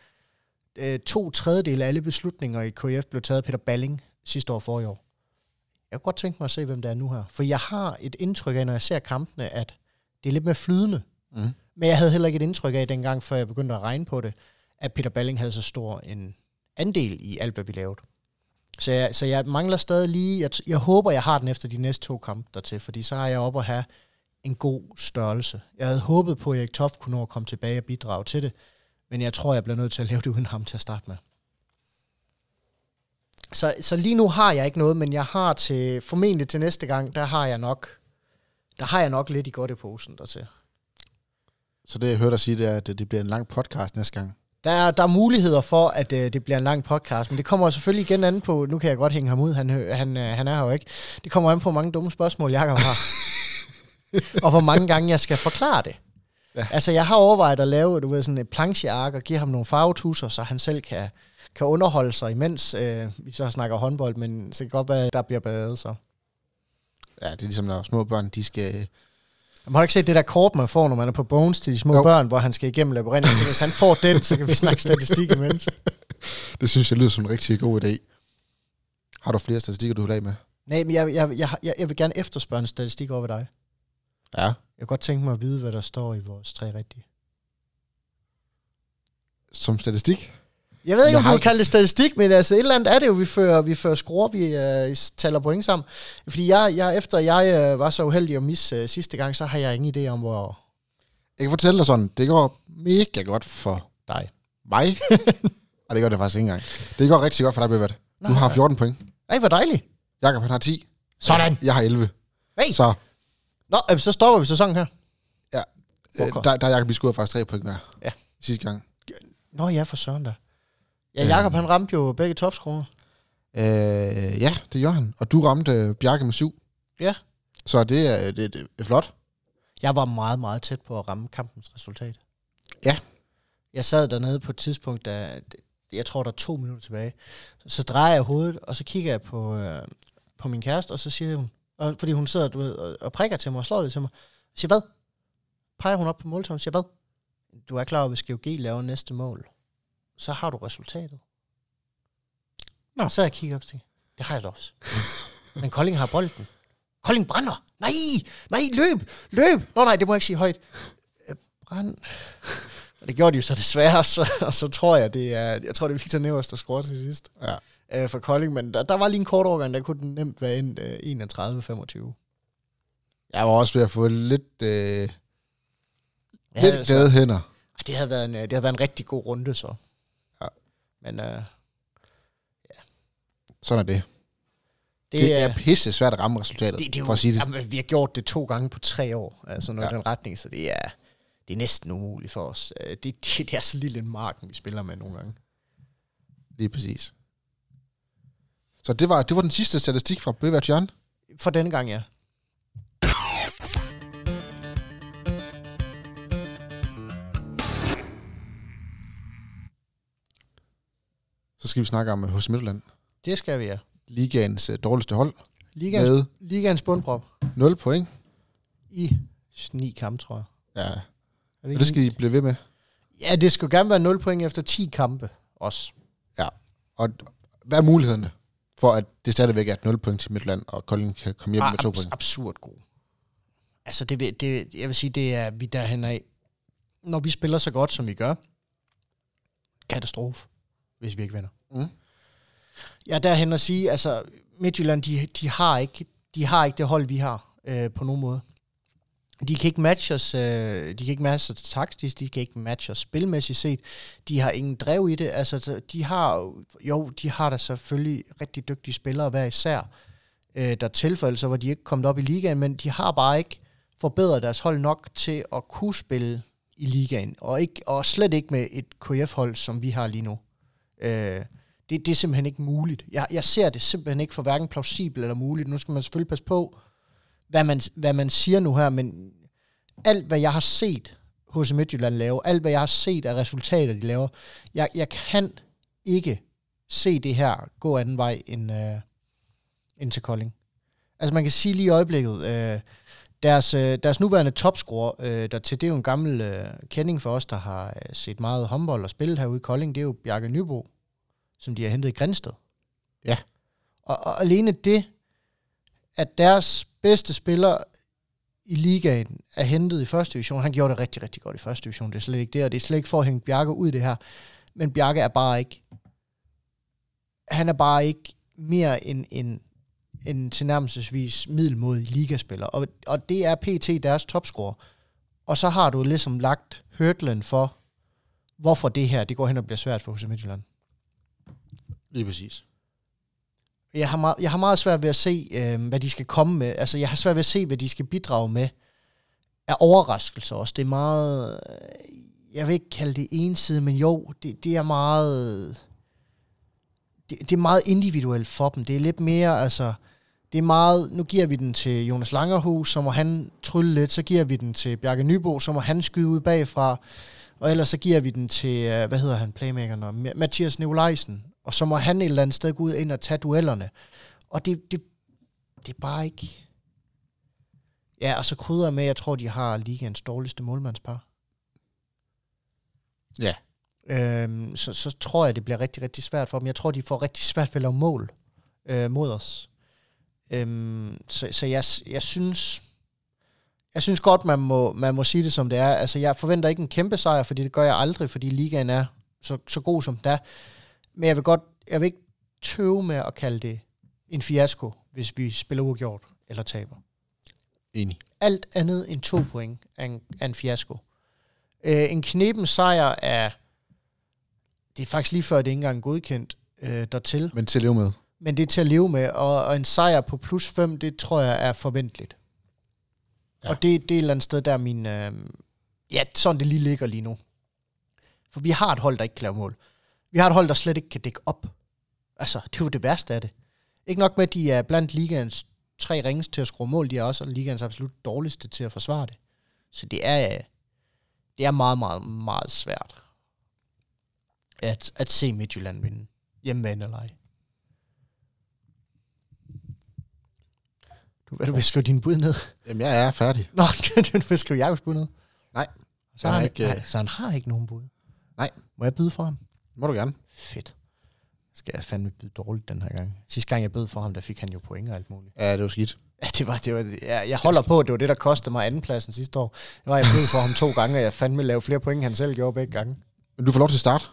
øh to tredjedel af alle beslutninger i KF blev taget af Peter Balling sidste år for år. Jeg kunne godt tænke mig at se, hvem det er nu her. For jeg har et indtryk af, når jeg ser kampene, at det er lidt mere flydende. Mm. Men jeg havde heller ikke et indtryk af dengang, før jeg begyndte at regne på det, at Peter Balling havde så stor en andel i alt, hvad vi lavede. Så jeg, så jeg mangler stadig lige, jeg, jeg håber, jeg har den efter de næste to kampe dertil, fordi så har jeg op at have en god størrelse. Jeg havde håbet på, at Erik Toft kunne nå at komme tilbage og bidrage til det, men jeg tror, jeg bliver nødt til at lave det uden ham til at starte med. Så, så lige nu har jeg ikke noget, men jeg har til, formentlig til næste gang, der har jeg nok, der har jeg nok lidt i godt i posen dertil. Så det, jeg hørte dig sige, det er, at det bliver en lang podcast næste gang. Der er, der er muligheder for, at øh, det bliver en lang podcast, men det kommer selvfølgelig igen an på, nu kan jeg godt hænge ham ud, han, han, øh, han er her jo ikke. Det kommer an på, hvor mange dumme spørgsmål, Jacob har. og hvor mange gange jeg skal forklare det. Ja. Altså, jeg har overvejet at lave du ved, sådan et plancheark og give ham nogle farvetusser, så han selv kan, kan underholde sig, imens øh, vi så snakker håndbold, men så kan godt være, at der bliver badet så. Ja, det er ligesom, når små børn, de skal man har ikke set det der kort, man får, når man er på Bones til de små jo. børn, hvor han skal igennem labyrinten. Så hvis han får den, så kan vi snakke statistik imens. Det synes jeg lyder som en rigtig god idé. Har du flere statistikker, du vil af med? Nej, men jeg, jeg, jeg, jeg vil gerne efterspørge en statistik over ved dig. Ja. Jeg kunne godt tænke mig at vide, hvad der står i vores tre rigtige. Som statistik? Jeg ved ikke, om du vil kalde det statistik, men altså et eller andet er det jo, vi fører, vi fører skruer, vi uh, taler point sammen. Fordi jeg, jeg efter jeg uh, var så uheldig at misse uh, sidste gang, så har jeg ingen idé om, hvor... Jeg kan fortælle dig sådan, det går mega godt for dig. Mig? Og det gør det faktisk ikke engang. Det går rigtig godt for dig, Bevat. Du har 14 point. Ej, hvor dejligt. Jakob, han har 10. Sådan. Jeg har 11. Hey. Så. Nå, så stopper vi sæsonen her. Ja. Okay. Der, der er Jakob, vi skulle faktisk 3 point der. Ja. Sidste gang. Nå ja, for søren der. Ja, Jakob han ramte jo begge topskruer. Øh, ja, det gjorde han. Og du ramte øh, Bjarke med syv. Ja. Så det er, det, det er flot. Jeg var meget, meget tæt på at ramme kampens resultat. Ja. Jeg sad dernede på et tidspunkt, da jeg tror, der er to minutter tilbage. Så drejer jeg hovedet, og så kigger jeg på, øh, på min kæreste, og så siger hun, og, fordi hun sidder du ved, og, og prikker til mig og slår lidt til mig. Jeg siger, hvad? Peger hun op på måltavlen og siger, hvad? Du er klar over, hvis GOG laver næste mål så har du resultatet. Nå. Så jeg kigger op og tænker, det har jeg da også. Men Kolding har bolden. Kolding brænder. Nej, nej, løb, løb. Nå nej, det må jeg ikke sige højt. Øh, brænd. Og det gjorde de jo så desværre, så, og så tror jeg, det er, jeg tror, det er Victor Nevers, der scorer til sidst. Ja. Øh, for Kolding, men der, der, var lige en kort overgang, der kunne den nemt være ind øh, 31-25. Jeg var også ved at få lidt, øh, lidt glade hænder. Det havde, været en, det havde været en rigtig god runde, så. Men øh, ja. Sådan er det. Det, det er pisse svært at ramme resultatet, det, det er jo, for at sige det. Jamen, vi har gjort det to gange på tre år, altså noget ja. den retning, så det er, det er næsten umuligt for os. Øh, det, det, det er så lille en marken, vi spiller med nogle gange. Lige præcis. Så det var, det var den sidste statistik fra Bøvert John? For denne gang, ja. Så skal vi snakke om hos Midtjylland. Det skal vi, ja. Ligaens uh, dårligste hold. Ligaens, med ligaens bundprop. 0 point. I 9 kampe, tror jeg. Ja. Og det skal I blive ved med. Ja, det skal gerne være 0 point efter 10 kampe også. Ja. Og hvad er mulighederne for, at det stadigvæk er et 0 point til Midtjylland, og Kolding kan komme hjem ah, med 2 point? Absurd god. Altså, det, det, jeg vil sige, det er vi derhen af. Når vi spiller så godt, som vi gør, katastrofe hvis vi ikke vinder. Mm. Ja, derhen at sige, altså Midtjylland, de, de, har ikke, de har ikke det hold, vi har øh, på nogen måde. De kan ikke matche os, øh, de kan ikke matche os taktisk, de kan ikke matche os spilmæssigt set. De har ingen drev i det. Altså, de har, jo, de har da selvfølgelig rigtig dygtige spillere hver især. Øh, der er så var de ikke kommet op i ligaen, men de har bare ikke forbedret deres hold nok til at kunne spille i ligaen. Og, ikke, og slet ikke med et KF-hold, som vi har lige nu. Øh, det, det er simpelthen ikke muligt. Jeg, jeg ser det simpelthen ikke for hverken plausibelt eller muligt. Nu skal man selvfølgelig passe på, hvad man, hvad man siger nu her, men alt, hvad jeg har set hos Midtjylland lave, alt, hvad jeg har set af resultater, de laver, jeg, jeg kan ikke se det her gå anden vej end, øh, end til Kolding. Altså man kan sige lige i øjeblikket, øh, deres, øh, deres nuværende topscorer, øh, der til det er jo en gammel øh, kending for os, der har øh, set meget håndbold og spillet herude i Kolding, det er jo Bjarke Nybo, som de har hentet i Grænsted. Ja. Og, og alene det, at deres bedste spiller i ligaen er hentet i første division. Han gjorde det rigtig, rigtig godt i første division. Det er slet ikke det, og det er slet ikke for at hænge Bjarke ud i det her. Men Bjarke er bare ikke... Han er bare ikke mere end en, en tilnærmelsesvis middelmodig ligaspiller. Og, og det er PT deres topscorer. Og så har du ligesom lagt hørtlen for, hvorfor det her det går hen og bliver svært for HC Midtjylland. Lige præcis. Jeg har, meget, jeg har meget svært ved at se, øh, hvad de skal komme med. Altså, jeg har svært ved at se, hvad de skal bidrage med af overraskelser også. Det er meget... Øh, jeg vil ikke kalde det ensidigt, men jo, det, det er meget... Det, det er meget individuelt for dem. Det er lidt mere, altså... Det er meget... Nu giver vi den til Jonas Langerhus, så må han trylle lidt. Så giver vi den til Bjarke Nybo, så må han skyde ud bagfra. Og ellers så giver vi den til, øh, hvad hedder han, playmakeren, Mathias Nikolajsen. Og så må han et eller andet sted gå ud ind og tage duellerne. Og det, det, det er bare ikke... Ja, og så krydder jeg med, at jeg tror, de har ligaens dårligste målmandspar. Ja. Øhm, så, så tror jeg, det bliver rigtig, rigtig svært for dem. Jeg tror, de får rigtig svært ved at lave mål øh, mod os. Øhm, så så jeg, jeg synes... Jeg synes godt, man må, man må sige det, som det er. Altså, jeg forventer ikke en kæmpe sejr, fordi det gør jeg aldrig, fordi ligaen er så, så god, som den er. Men jeg vil godt, jeg vil ikke tøve med at kalde det en fiasko, hvis vi spiller uafgjort eller taber. Enig. Alt andet end to point er en, er en fiasko. Øh, en knepen sejr er, det er faktisk lige før, det er ikke engang godkendt øh, dertil. Men til at leve med. Men det er til at leve med, og, og en sejr på plus 5, det tror jeg er forventeligt. Ja. Og det, det er et eller andet sted, der min... Øh, ja, sådan det lige ligger lige nu. For vi har et hold, der ikke kan lave mål. Vi har et hold, der slet ikke kan dække op. Altså, det er jo det værste af det. Ikke nok med, at de er blandt ligaens tre ringes til at skrue mål, de er også ligaens absolut dårligste til at forsvare det. Så det er, det er meget, meget, meget svært at, at se Midtjylland vinde. Hjemme eller ej. Du, vil du vil skrive din bud ned? Jamen, jeg er færdig. Nå, du vil skrive Jakobs bud ned? Nej. Så han, ikke, nej, så han har ikke nogen bud? Nej. Må jeg byde for ham? Må du gerne. Fedt. Skal jeg fandme byde dårligt den her gang. Sidste gang jeg bød for ham, der fik han jo point og alt muligt. Ja, det var skidt. Ja, det var, det var, jeg, jeg holder på, at det var det, der kostede mig andenpladsen sidste år. Det var, jeg bød for ham to gange, og jeg fandme lave flere point, end han selv gjorde begge gange. Men du får lov til at starte.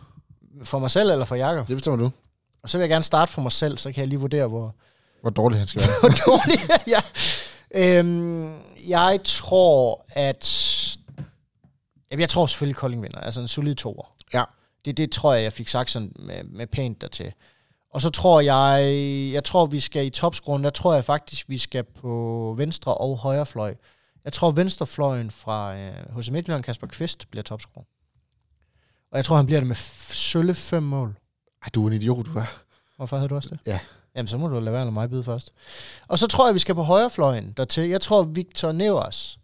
For mig selv eller for Jakob? Det bestemmer du. Og så vil jeg gerne starte for mig selv, så kan jeg lige vurdere, hvor... Hvor dårlig han skal være. hvor dårlig ja. Øhm, jeg tror, at... Jamen, jeg tror selvfølgelig, Kolding vinder. Altså en solid toer. Ja. Det, det tror jeg, jeg fik sagt sådan med, med pænt dertil. Og så tror jeg, jeg tror, vi skal i topscoren, der tror jeg faktisk, vi skal på venstre og højre fløj. Jeg tror, venstrefløjen fra øh, hos Midtjylland, Kasper Kvist, bliver topscorer. Og jeg tror, han bliver det med sølle fem mål. Ej, du er en idiot, du er. Hvorfor havde du også det? Ja. Jamen, så må du lade være med mig byde først. Og så tror jeg, vi skal på højrefløjen dertil. Jeg tror, Victor Nevers,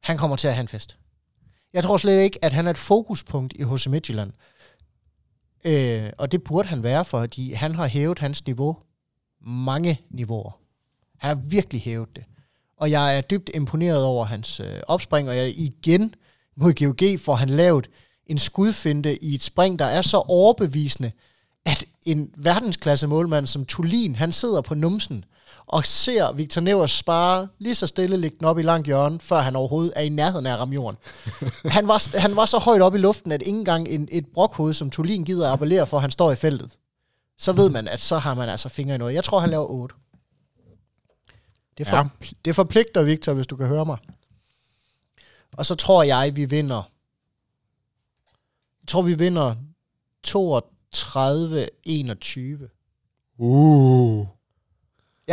han kommer til at have en fest. Jeg tror slet ikke, at han er et fokuspunkt i HC Midtjylland. Øh, og det burde han være, fordi han har hævet hans niveau mange niveauer. Han har virkelig hævet det. Og jeg er dybt imponeret over hans øh, opspring, og jeg igen mod GOG får han lavet en skudfinte i et spring, der er så overbevisende, at en verdensklasse målmand som Tulin, han sidder på numsen og ser Victor Nevers spare lige så stille ligge den op i langt hjørne, før han overhovedet er i nærheden af at ramme jorden. han, var, han var så højt op i luften, at ikke engang en, et brokhoved som Tulin gider at appellere for, han står i feltet. Så ved man, at så har man altså fingre i noget. Jeg tror, han laver 8. Det, for, ja. det forpligter Victor, hvis du kan høre mig. Og så tror jeg, vi vinder. Jeg tror, vi vinder 32-21. Uh.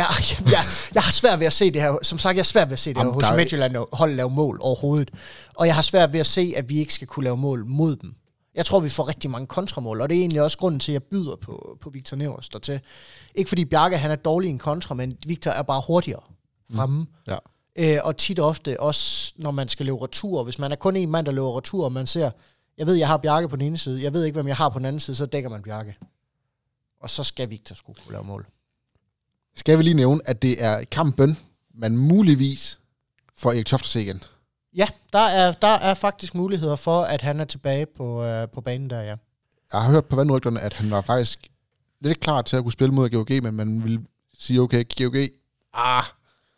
Ja, jeg, jeg, jeg har svært ved at se det her. Som sagt, jeg har svært ved at se det her Jamen, hos der er- Midtjylland hold lave mål overhovedet. Og jeg har svært ved at se, at vi ikke skal kunne lave mål mod dem. Jeg tror, vi får rigtig mange kontramål, og det er egentlig også grunden til, at jeg byder på, på Victor Nevers dertil. Ikke fordi Bjarke han er dårlig i en kontra, men Victor er bare hurtigere fremme. Ja. Øh, og tit og ofte også, når man skal løbe retur. Hvis man er kun en mand, der løber retur, og man ser, jeg ved, jeg har Bjarke på den ene side, jeg ved ikke, hvem jeg har på den anden side, så dækker man Bjarke. Og så skal Victor skulle kunne lave mål. Skal vi lige nævne, at det er kampen, man muligvis får Erik Toft at se igen. Ja, der er, der er faktisk muligheder for, at han er tilbage på, øh, på banen der, ja. Jeg har hørt på vandrygterne, at han var faktisk lidt klar til at kunne spille mod GOG, men man vil sige, okay, GOG, ah,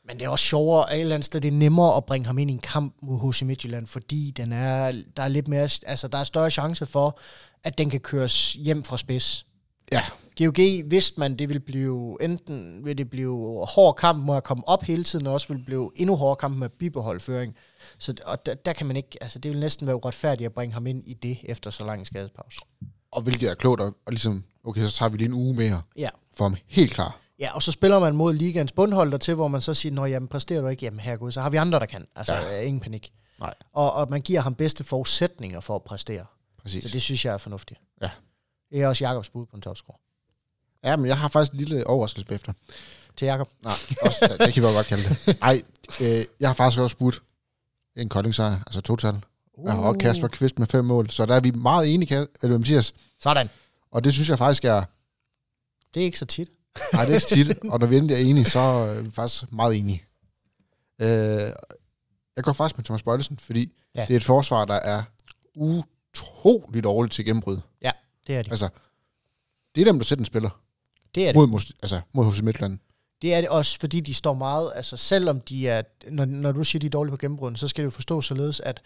Men det er også sjovere, af et eller andet sted, det er nemmere at bringe ham ind i en kamp mod HC Midtjylland, fordi den er, der er lidt mere, altså der er større chance for, at den kan køres hjem fra spids. Ja, GOG vidste man, det vil blive, enten vil det blive hård kamp med at komme op hele tiden, og også vil blive endnu hårdere kamp med at bibeholde føring. Så og der, der, kan man ikke, altså det vil næsten være uretfærdigt at bringe ham ind i det, efter så lang en skadespause. og hvilket er klogt, og, og ligesom, okay, så tager vi lige en uge mere Ja. for ham helt klar. Ja, og så spiller man mod ligaens bundhold til, hvor man så siger, når jamen præsterer du ikke, jamen herregud, så har vi andre, der kan. Altså, Ja. ja. ingen panik. Nej. Og, og man giver ham bedste forudsætninger for at præstere. Præcis. Så det synes jeg er fornuftigt. Ja. Det er også Jakobs bud på en topscore. Ja, men jeg har faktisk en lille overraskelse bagefter. Til Jakob. Nej, også, det kan vi godt kalde det. Nej, øh, jeg har faktisk også spurgt en kolding altså total. Uh. Også Kasper Kvist med fem mål, så der er vi meget enige, eller Mathias. Sådan. Og det synes jeg faktisk er, Det er ikke så tit. nej, det er ikke så tit, og når vi endelig er enige, så er vi faktisk meget enige. Øh, jeg går faktisk med Thomas Bøjlesen, fordi Ja. ja. det er et forsvar, der er utroligt dårligt til gennembrud. Det er det. Altså, det er dem, der sætter en spiller Det er det. mod, altså, mod HC Midtland. Det er det også, fordi de står meget, altså selvom de er, når, når du siger, de er dårlige på gennembruden, så skal det jo forstås således, at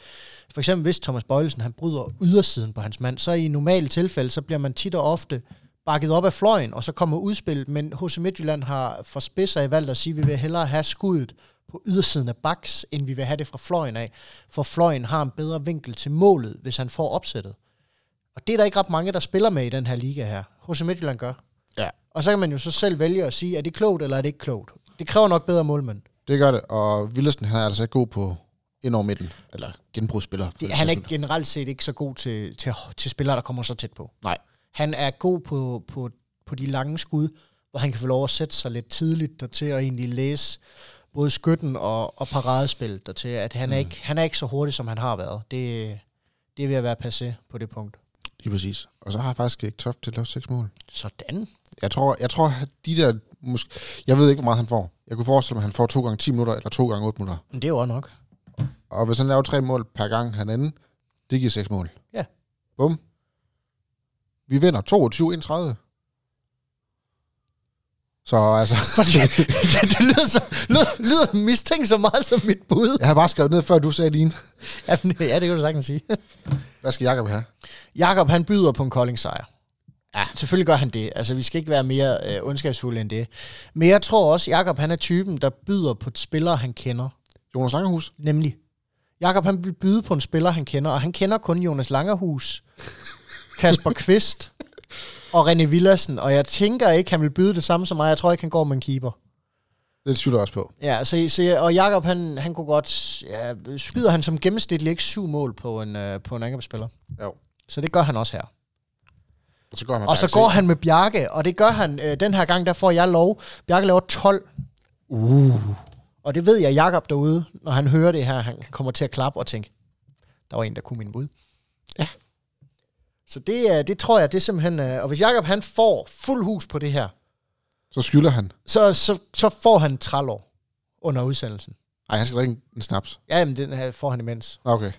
for eksempel hvis Thomas Bøjelsen, han bryder ydersiden på hans mand, så i normale tilfælde, så bliver man tit og ofte bakket op af fløjen, og så kommer udspillet, men HC Midtjylland har for spidser i valgt at sige, at vi vil hellere have skuddet på ydersiden af baks, end vi vil have det fra fløjen af, for fløjen har en bedre vinkel til målet, hvis han får opsættet. Og det er der ikke ret mange, der spiller med i den her liga her. HC Midtjylland gør. Ja. Og så kan man jo så selv vælge at sige, er det klogt, eller er det ikke klogt? Det kræver nok bedre målmænd. Det gør det, og Villersen han er altså god på ind over midten, eller genbrugsspiller. Det, han er ikke generelt set ikke så god til, til, til spillere, der kommer så tæt på. Nej. Han er god på, på, på de lange skud, hvor han kan få lov at sætte sig lidt tidligt dertil og egentlig læse både skytten og, og paradespillet dertil, at han, mm. er ikke, han er ikke så hurtig, som han har været. Det, det er ved at være passé på det punkt. Lige præcis. Og så har jeg faktisk ikke Toft til at lave seks mål. Sådan. Jeg tror, jeg tror at de der... Måske, jeg ved ikke, hvor meget han får. Jeg kunne forestille mig, at han får to gange 10 minutter, eller to gange 8 minutter. Men det er jo også nok. Og hvis han laver tre mål per gang han anden, det giver seks mål. Ja. Bum. Vi vinder 22-31. Så altså, det, det lyder, så, lyder, lyder mistænkt så meget som mit bud. jeg har bare skrevet ned, før du sagde din. Jamen, ja, det kan du sagtens sige. Hvad skal Jacob have? Jakob han byder på en Kolding sejr. Ja, selvfølgelig gør han det. Altså, vi skal ikke være mere øh, ondskabsfulde end det. Men jeg tror også, Jakob han er typen, der byder på spillere, han kender. Jonas Langerhus? Nemlig. Jakob han vil byde på en spiller, han kender, og han kender kun Jonas Langerhus, Kasper Kvist og René Villadsen, og jeg tænker ikke, han vil byde det samme som mig. Jeg tror ikke, han går med en keeper. Det tvivler også på. Ja, så, så, og Jakob han, han kunne godt... Ja, skyder han som gennemsnitlig ikke syv mål på en, øh, på en angrebsspiller. Jo. Så det gør han også her. Og så går han, Og så går han med Bjarke, og det gør han øh, den her gang, der får jeg lov. Bjarke laver 12. Uh. Og det ved jeg, Jakob derude, når han hører det her, han kommer til at klappe og tænke, der var en, der kunne min bud. Ja. Så det, øh, det tror jeg, det er simpelthen... Øh, og hvis Jakob han får fuld hus på det her, Så skylder han. så, så, så får han 30 år under udsendelsen. Ej, han skal drikke en snaps. Ja, jamen den her får han imens. Okay,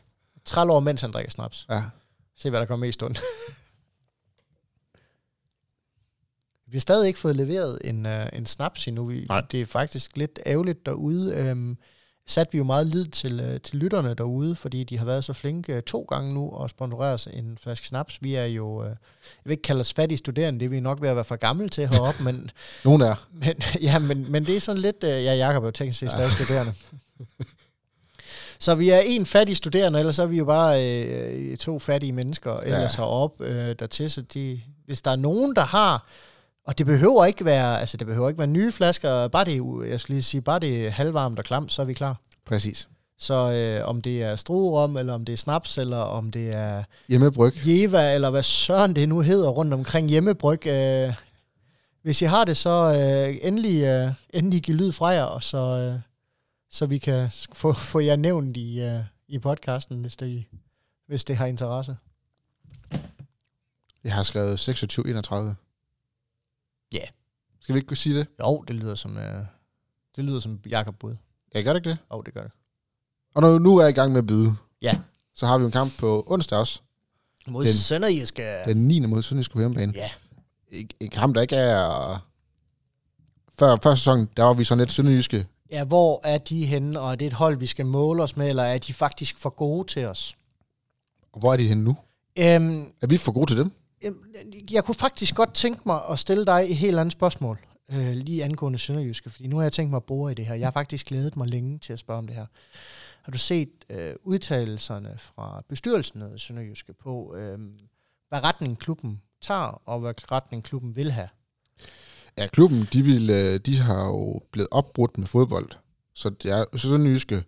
30 år, mens han drikker snaps. ja. Se, hvad der kommer mest ondt. Vi har stadig ikke fået leveret en, uh, en snaps endnu. Vi, Nej. det er faktisk lidt ærgerligt derude. Um, satte vi jo meget lid til, uh, til lytterne derude, fordi de har været så flinke uh, to gange nu og sponsorere os en flaske snaps. Vi er jo, uh, jeg vil ikke kalde os fattige studerende, det er vi nok ved at være for gamle til heroppe, men, Nogen er. men, ja, men, men det er sådan lidt... Uh, ja, Jacob er jo tænkt sig stadig studerende. Så vi er en fattig studerende, ellers så er vi jo bare øh, to fattige mennesker ellers Ja. heroppe øh, dertil. Så de, hvis der er nogen, der har... Og det behøver ikke være, altså det behøver ikke være nye flasker, bare det, jeg skal lige sige, bare det er halvvarmt og klamt, så er vi klar. Præcis. Så øh, om det er struerom, eller om det er snaps, eller om det er Hjemmebryg. Jeva, eller hvad søren det nu hedder rundt omkring hjemmebryg. Øh, hvis I har det, så øh, endelig, øh, endelig giv lyd fra jer, og så, øh, så vi kan få, få jer nævnt i, øh, i podcasten, hvis det, hvis det har interesse. Jeg har skrevet 26-31. Ja. Skal vi ikke kunne sige det? Jo, det lyder som, øh, det lyder som Jakob Bud. Ja, gør det ikke det? Jo, det gør det. Og når nu er i gang med at byde, Ja. så har vi en kamp på onsdag også. Mod Den- Sønderjyske. Den 9. mod Sønderjyske på hjemmebane. Ja. En, en kamp, der ikke er... Før, før sæsonen, der var vi sådan lidt Sønderjyske. Ja, hvor er de henne, og er det et hold, vi skal måle os med, eller er de faktisk for gode til os? Og hvor er de henne nu? Øhm, Er vi for gode til dem? Jeg kunne faktisk godt tænke mig at stille dig et helt andet spørgsmål, øh, lige angående Sønderjyske, fordi nu har jeg tænkt mig at bore i det her. Jeg har faktisk glædet mig længe til at spørge om det her. Har du set øh, udtalelserne fra bestyrelsen af Sønderjyske på, øh, hvad retning klubben tager, og hvad retning klubben vil have? Ja, klubben, de, vil, øh, de har jo blevet opbrudt med fodbold. Så det er Sønderjyske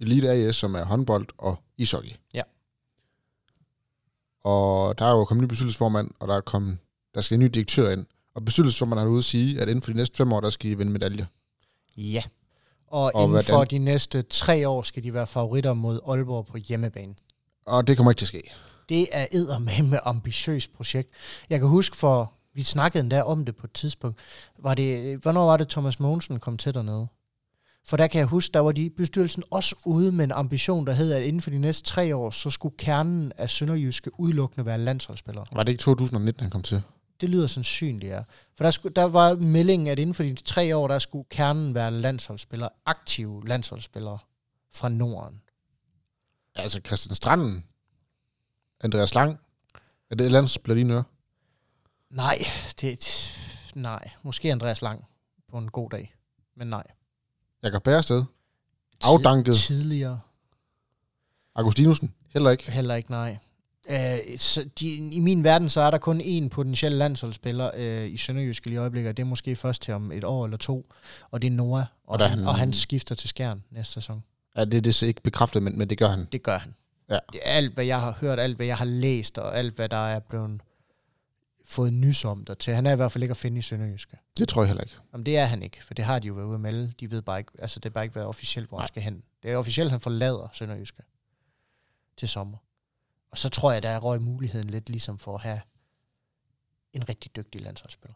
Elite AS, som er håndbold og ishockey. Ja. Og der er jo kommet ny bestyrelsesformand, og der er kommet, der skal en ny direktør ind. Og bestyrelsesformanden har ude at sige, at inden for de næste fem år, der skal de vinde medalje. Ja. Og, Og og inden hvordan- for de næste tre år skal de være favoritter mod Aalborg på hjemmebane. Og det kommer ikke til at ske. Det er eddermame ambitiøst projekt. Jeg kan huske for, vi snakkede endda om det på et tidspunkt. Var det, hvornår var det, Thomas Mogensen kom til dernede? For der kan jeg huske, der var de bestyrelsen også ude med en ambition, der hed, at inden for de næste tre år, så skulle kernen af Sønderjyske udelukkende være landsholdsspillere. Var det ikke 2019, han kom til? Det lyder sandsynligt, ja. For der, skulle, der var meldingen, at inden for de tre år, der skulle kernen være landsholdsspillere, aktive landsholdsspillere fra Norden. Altså Christian Stranden, Andreas Lang, er det et eller andet, spiller dine ører? Nej, det, nej. Måske Andreas Lang på en god dag. Men nej. Jakob Bærested, Afdanket. Tidligere. Augustinusen, heller ikke. Heller ikke nej. Øh, så de, I min verden, så er der kun én potentiel landsholdsspiller øh, i Sønderjysk i øjeblikket, og det er måske først til om et år eller to, og det er Noah, og, Og han, han- og han skifter til Skjern næste sæson. Ja, det, det er ikke bekræftet, men, men det gør han. Det gør han. Ja. Alt, hvad jeg har hørt, alt, hvad jeg har læst, og alt, hvad der er blevet fået nys om der til. Han er i hvert fald ikke at finde i Sønderjyske. Det tror jeg heller ikke. Jamen, det er han ikke, for det har de jo været ude at melde. De ved bare ikke, altså det er bare ikke været officielt, hvor han skal hen. Det er officielt, han forlader Sønderjyske til sommer. Og så tror jeg, der er røg muligheden lidt ligesom for at have en rigtig dygtig landsholdsspiller.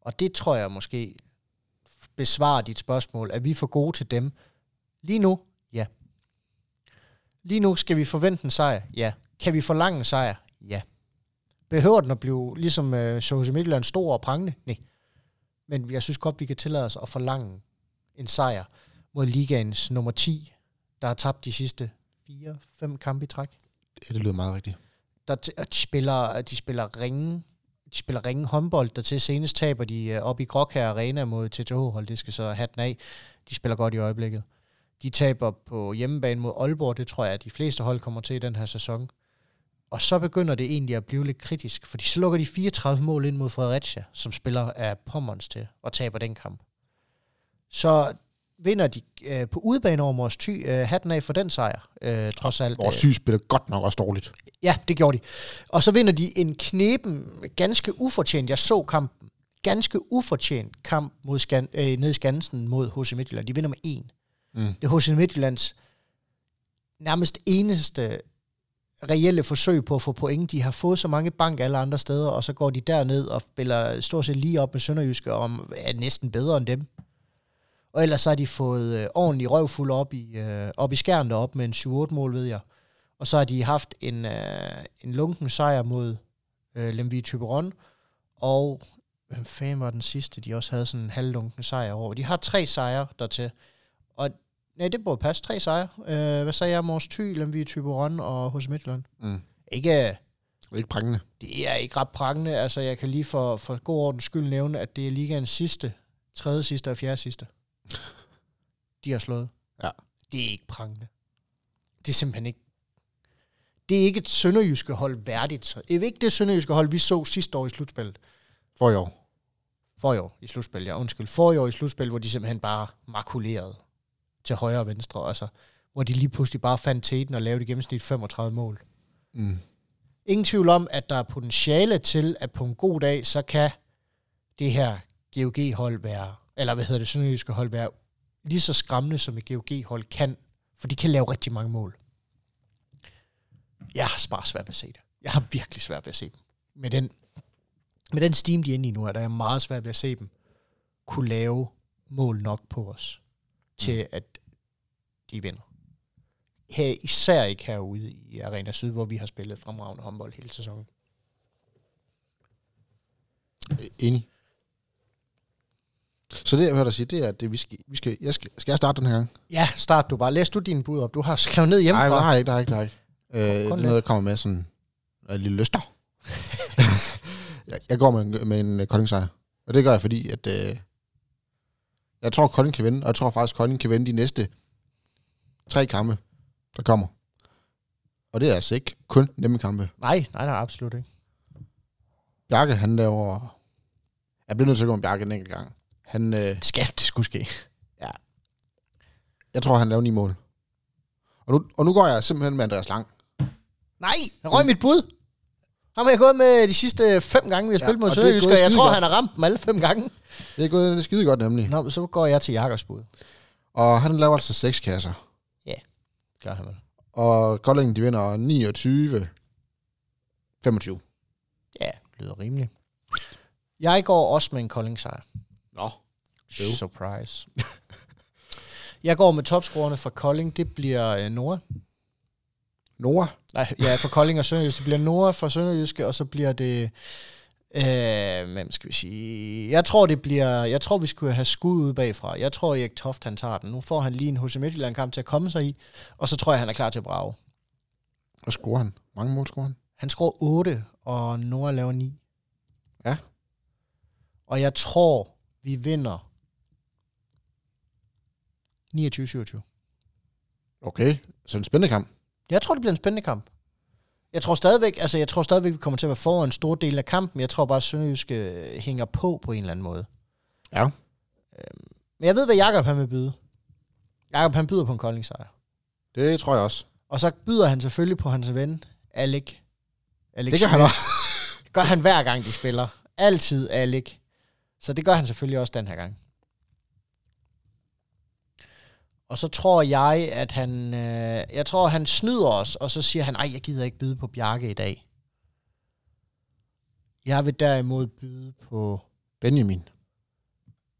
Og det tror jeg måske besvarer dit spørgsmål. Er vi for gode til dem? Lige nu, ja. Lige nu skal vi forvente en sejr? Ja. Kan vi forlange en sejr? Ja. Behøver den at blive ligesom øh, Jose Midtjylland stor og prangende? Nej. Men jeg synes godt, vi kan tillade os at forlange en sejr mod ligaens nummer 10, der har tabt de sidste 4-5 kampe i træk. Ja, det lyder meget rigtigt. Der, t- de spiller, de spiller ringe de spiller ringe håndbold, der til senest taber de øh, op i Grokær Arena mod TTH-hold, det skal så hatten af. De spiller godt i øjeblikket. De taber på hjemmebane mod Aalborg, det tror jeg, at de fleste hold kommer til i den her sæson. Og så begynder det egentlig at blive lidt kritisk, fordi så lukker de 34 mål ind mod Fredericia, som spiller af Pommerns til, og taber den kamp. Så vinder de øh, på udebane over Mors Thy, øh, hatten af for den sejr, øh, trods alt. Vores øh, syg spiller godt nok også dårligt. Ja, det gjorde de. Og så vinder de en knepen, ganske ufortjent, jeg så kampen, ganske ufortjent kamp mod Skan, øh, ned i Skansen mod HC Midtjylland. De vinder med en. Mm. Det er HC Midtjyllands nærmest eneste reelle forsøg på at få point. De har fået så mange bank alle andre steder, og så går de derned og spiller stort set lige op med Sønderjyske, og er næsten bedre end dem. Og ellers så har de fået øh, ordentlig røvfuld op i, øh, op i skærmen deroppe med en 7-8 mål, ved jeg. Og så har de haft en, øh, en lunken sejr mod øh, Lemvi Typeron, og hvem fanden var den sidste, de også havde sådan en halvlunken sejr over. De har tre sejre dertil, og nej, det burde passe, tre sejre. Øh, hvad sagde jeg? Mors Thy, Lemvig Typeron og hos Midtjylland. Mm. Ikke, Det er ikke prangende. det er ikke ret prangende. Altså, jeg kan lige for, for god ordens skyld nævne, at det er ligaens sidste, tredje sidste og fjerde sidste. De har slået. Ja. Det er ikke prangende. Det er simpelthen ikke det er ikke et sønderjyske hold værdigt. Så. Det er ikke det sønderjyske hold, vi så sidste år i slutspillet. For i år. For i år i slutspil, ja, undskyld. For i år i slutspil, hvor de simpelthen bare makulerede til højre og venstre. Altså, hvor de lige pludselig bare fandt teten og lavede i gennemsnit 35 mål. Mm. Ingen tvivl om, at der er potentiale til, at på en god dag, så kan det her GOG-hold være, eller hvad hedder det, sønderjyske hold være lige så skræmmende, som et GOG-hold kan, for de kan lave rigtig mange mål. Jeg har bare svært ved at se det. Jeg har virkelig svært ved at se dem. Med den med den steam, de er inde i nu, er der er meget svært ved at se dem kunne lave mål nok på os, til mm. at de vinder. Her, især ikke herude i Arena Syd, hvor vi har spillet fremragende håndbold hele sæsonen. Enig. Så det, jeg hørte dig sige, det er, at det, vi skal, vi skal, jeg skal, skal jeg starte den her gang? Ja, start du bare. Læs du din bud op. Du har skrevet ned hjemmefra. Nej, der har jeg ikke, der har jeg ikke, der har jeg ikke. Øh, det er noget, der kommer med sådan en lille lyster. jeg, jeg går med, en- med en øh, Kolding sejr. Og det gør jeg, fordi at, øh, jeg tror, Kolding kan vinde, og jeg tror faktisk, Kolding kan vinde de næste tre kampe, der kommer. Og det er altså ikke kun nemme kampe. Nej, nej, nej, absolut ikke. Bjarke, han laver... Jeg bliver nødt til at gå med Bjarke en enkelt gang. Han, øh, Det skal det skulle ske. jeg tror, han laver ni mål. Og nu, og nu går jeg simpelthen med Andreas Lang. Nej, jeg røg mit bud. Ham har jeg gået med de sidste fem gange, vi har Ja, spillet mod er Sønderjysk, og jeg tror, godt. han har ramt dem alle fem gange. Det er gået skide godt nemlig. Nå, så går jeg til Jakobs bud. Og han laver altså seks kasser. Gør han vel. Og Kolding, de vinder 29 25. Ja, lyder rimeligt. Jeg går også med en Kolding sejr. Nå. Øv. Surprise. jeg går med topscorerne fra Kolding. Det bliver øh, Nora. Nora. Nej, ja, for Kolding og Sønderjysk. Det bliver Nora fra Sønderjyske, og så bliver det... Øh, hvem skal vi sige? Jeg tror, det bliver... Jeg tror, vi skulle have skud ud bagfra. Jeg tror, Erik Toft, han tager den. Nu får han lige en HC Midtjylland-kamp til at komme sig i, og så tror jeg, han er klar til at brage. Hvad scorer han? Mange mål scorer han? Han scorer 8, og Nora laver 9. Ja. Og jeg tror, vi vinder 29-27. Okay. Så en spændende kamp. Jeg tror, det bliver en spændende kamp. Jeg tror stadigvæk, altså jeg tror stadigvæk, vi kommer til at være foran en stor del af kampen. Jeg tror bare, at Sønderjysk øh, hænger på på en eller anden måde. Ja. Men jeg ved, hvad Jakob han vil byde. Jakob han byder på en Kolding sejr. Det tror jeg også. Og så byder han selvfølgelig på hans ven, Alec. Alex Det kan han også. Gør han hver gang, de spiller. Altid Alec. Så det gør han selvfølgelig også den her gang. Og så tror jeg, at han, øh, jeg tror, han snyder os, og så siger han, ej, jeg gider ikke byde på Bjarke i dag. Jeg vil derimod byde på, Benjamin.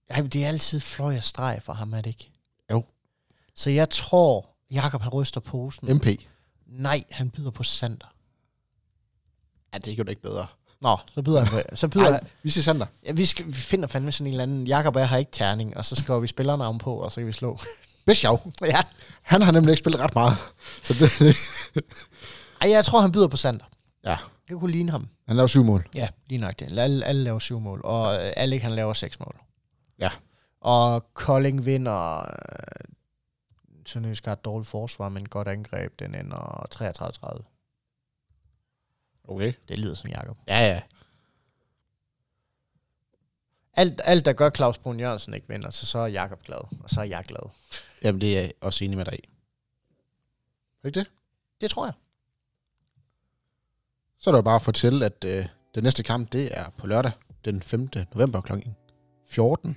ej, det er altid fløj og streg for ham, er det ikke? Jo. Så jeg tror, Jakob han ryster posen. MP. Nej, han byder på Sander. Ja, det er jo ikke bedre. Nå, så byder han på, så byder Nej, han, vi siger Sander. ja, vi, skal, vi finder fandme sådan en eller anden, Jakob er har ikke terning, og så skriver vi spillernavn på, og så kan vi slå. Besjav. ja. Han har nemlig ikke spillet ret meget. Så det, Ej, jeg tror, han byder på Sander. ja, Det kunne ligne ham. han laver syv mål. Ja, lige nok det. Alle, alle laver syv mål, og øh, Alec han laver seks mål. Ja. Og Kolding vinder... Øh, Sønderjysk har et dårligt forsvar, men godt angreb. Den ender 33-30. Okay. Det lyder som Jakob. Ja, ja. Alt, alt, der gør Claus Brun Jørgensen ikke vinder, så så er Jakob glad, og så er jeg glad. Jamen, det er jeg også enig med dig i. Er det ikke det? Det tror jeg. Så er der bare at fortælle, at øh, den næste kamp, det er på lørdag, den 5. november kl. 14,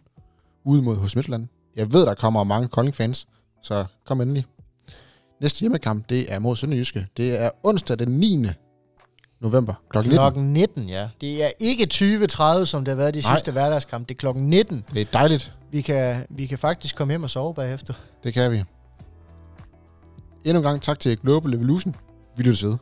ude mod hos Midtjylland. Jeg ved, der kommer mange Kolding-fans, så kom endelig. Næste hjemmekamp, det er mod Sønderjyske. Det er onsdag den 9. november kl. 19. Klokken 19, ja. Det er ikke 20.30, som det har været de Nej. sidste hverdagskamp. Det er klokken 19. Det er dejligt. Vi kan, vi kan faktisk komme hjem og sove bagefter. Det kan vi. Endnu en gang tak til Global Evolution. Vi lyttes ved.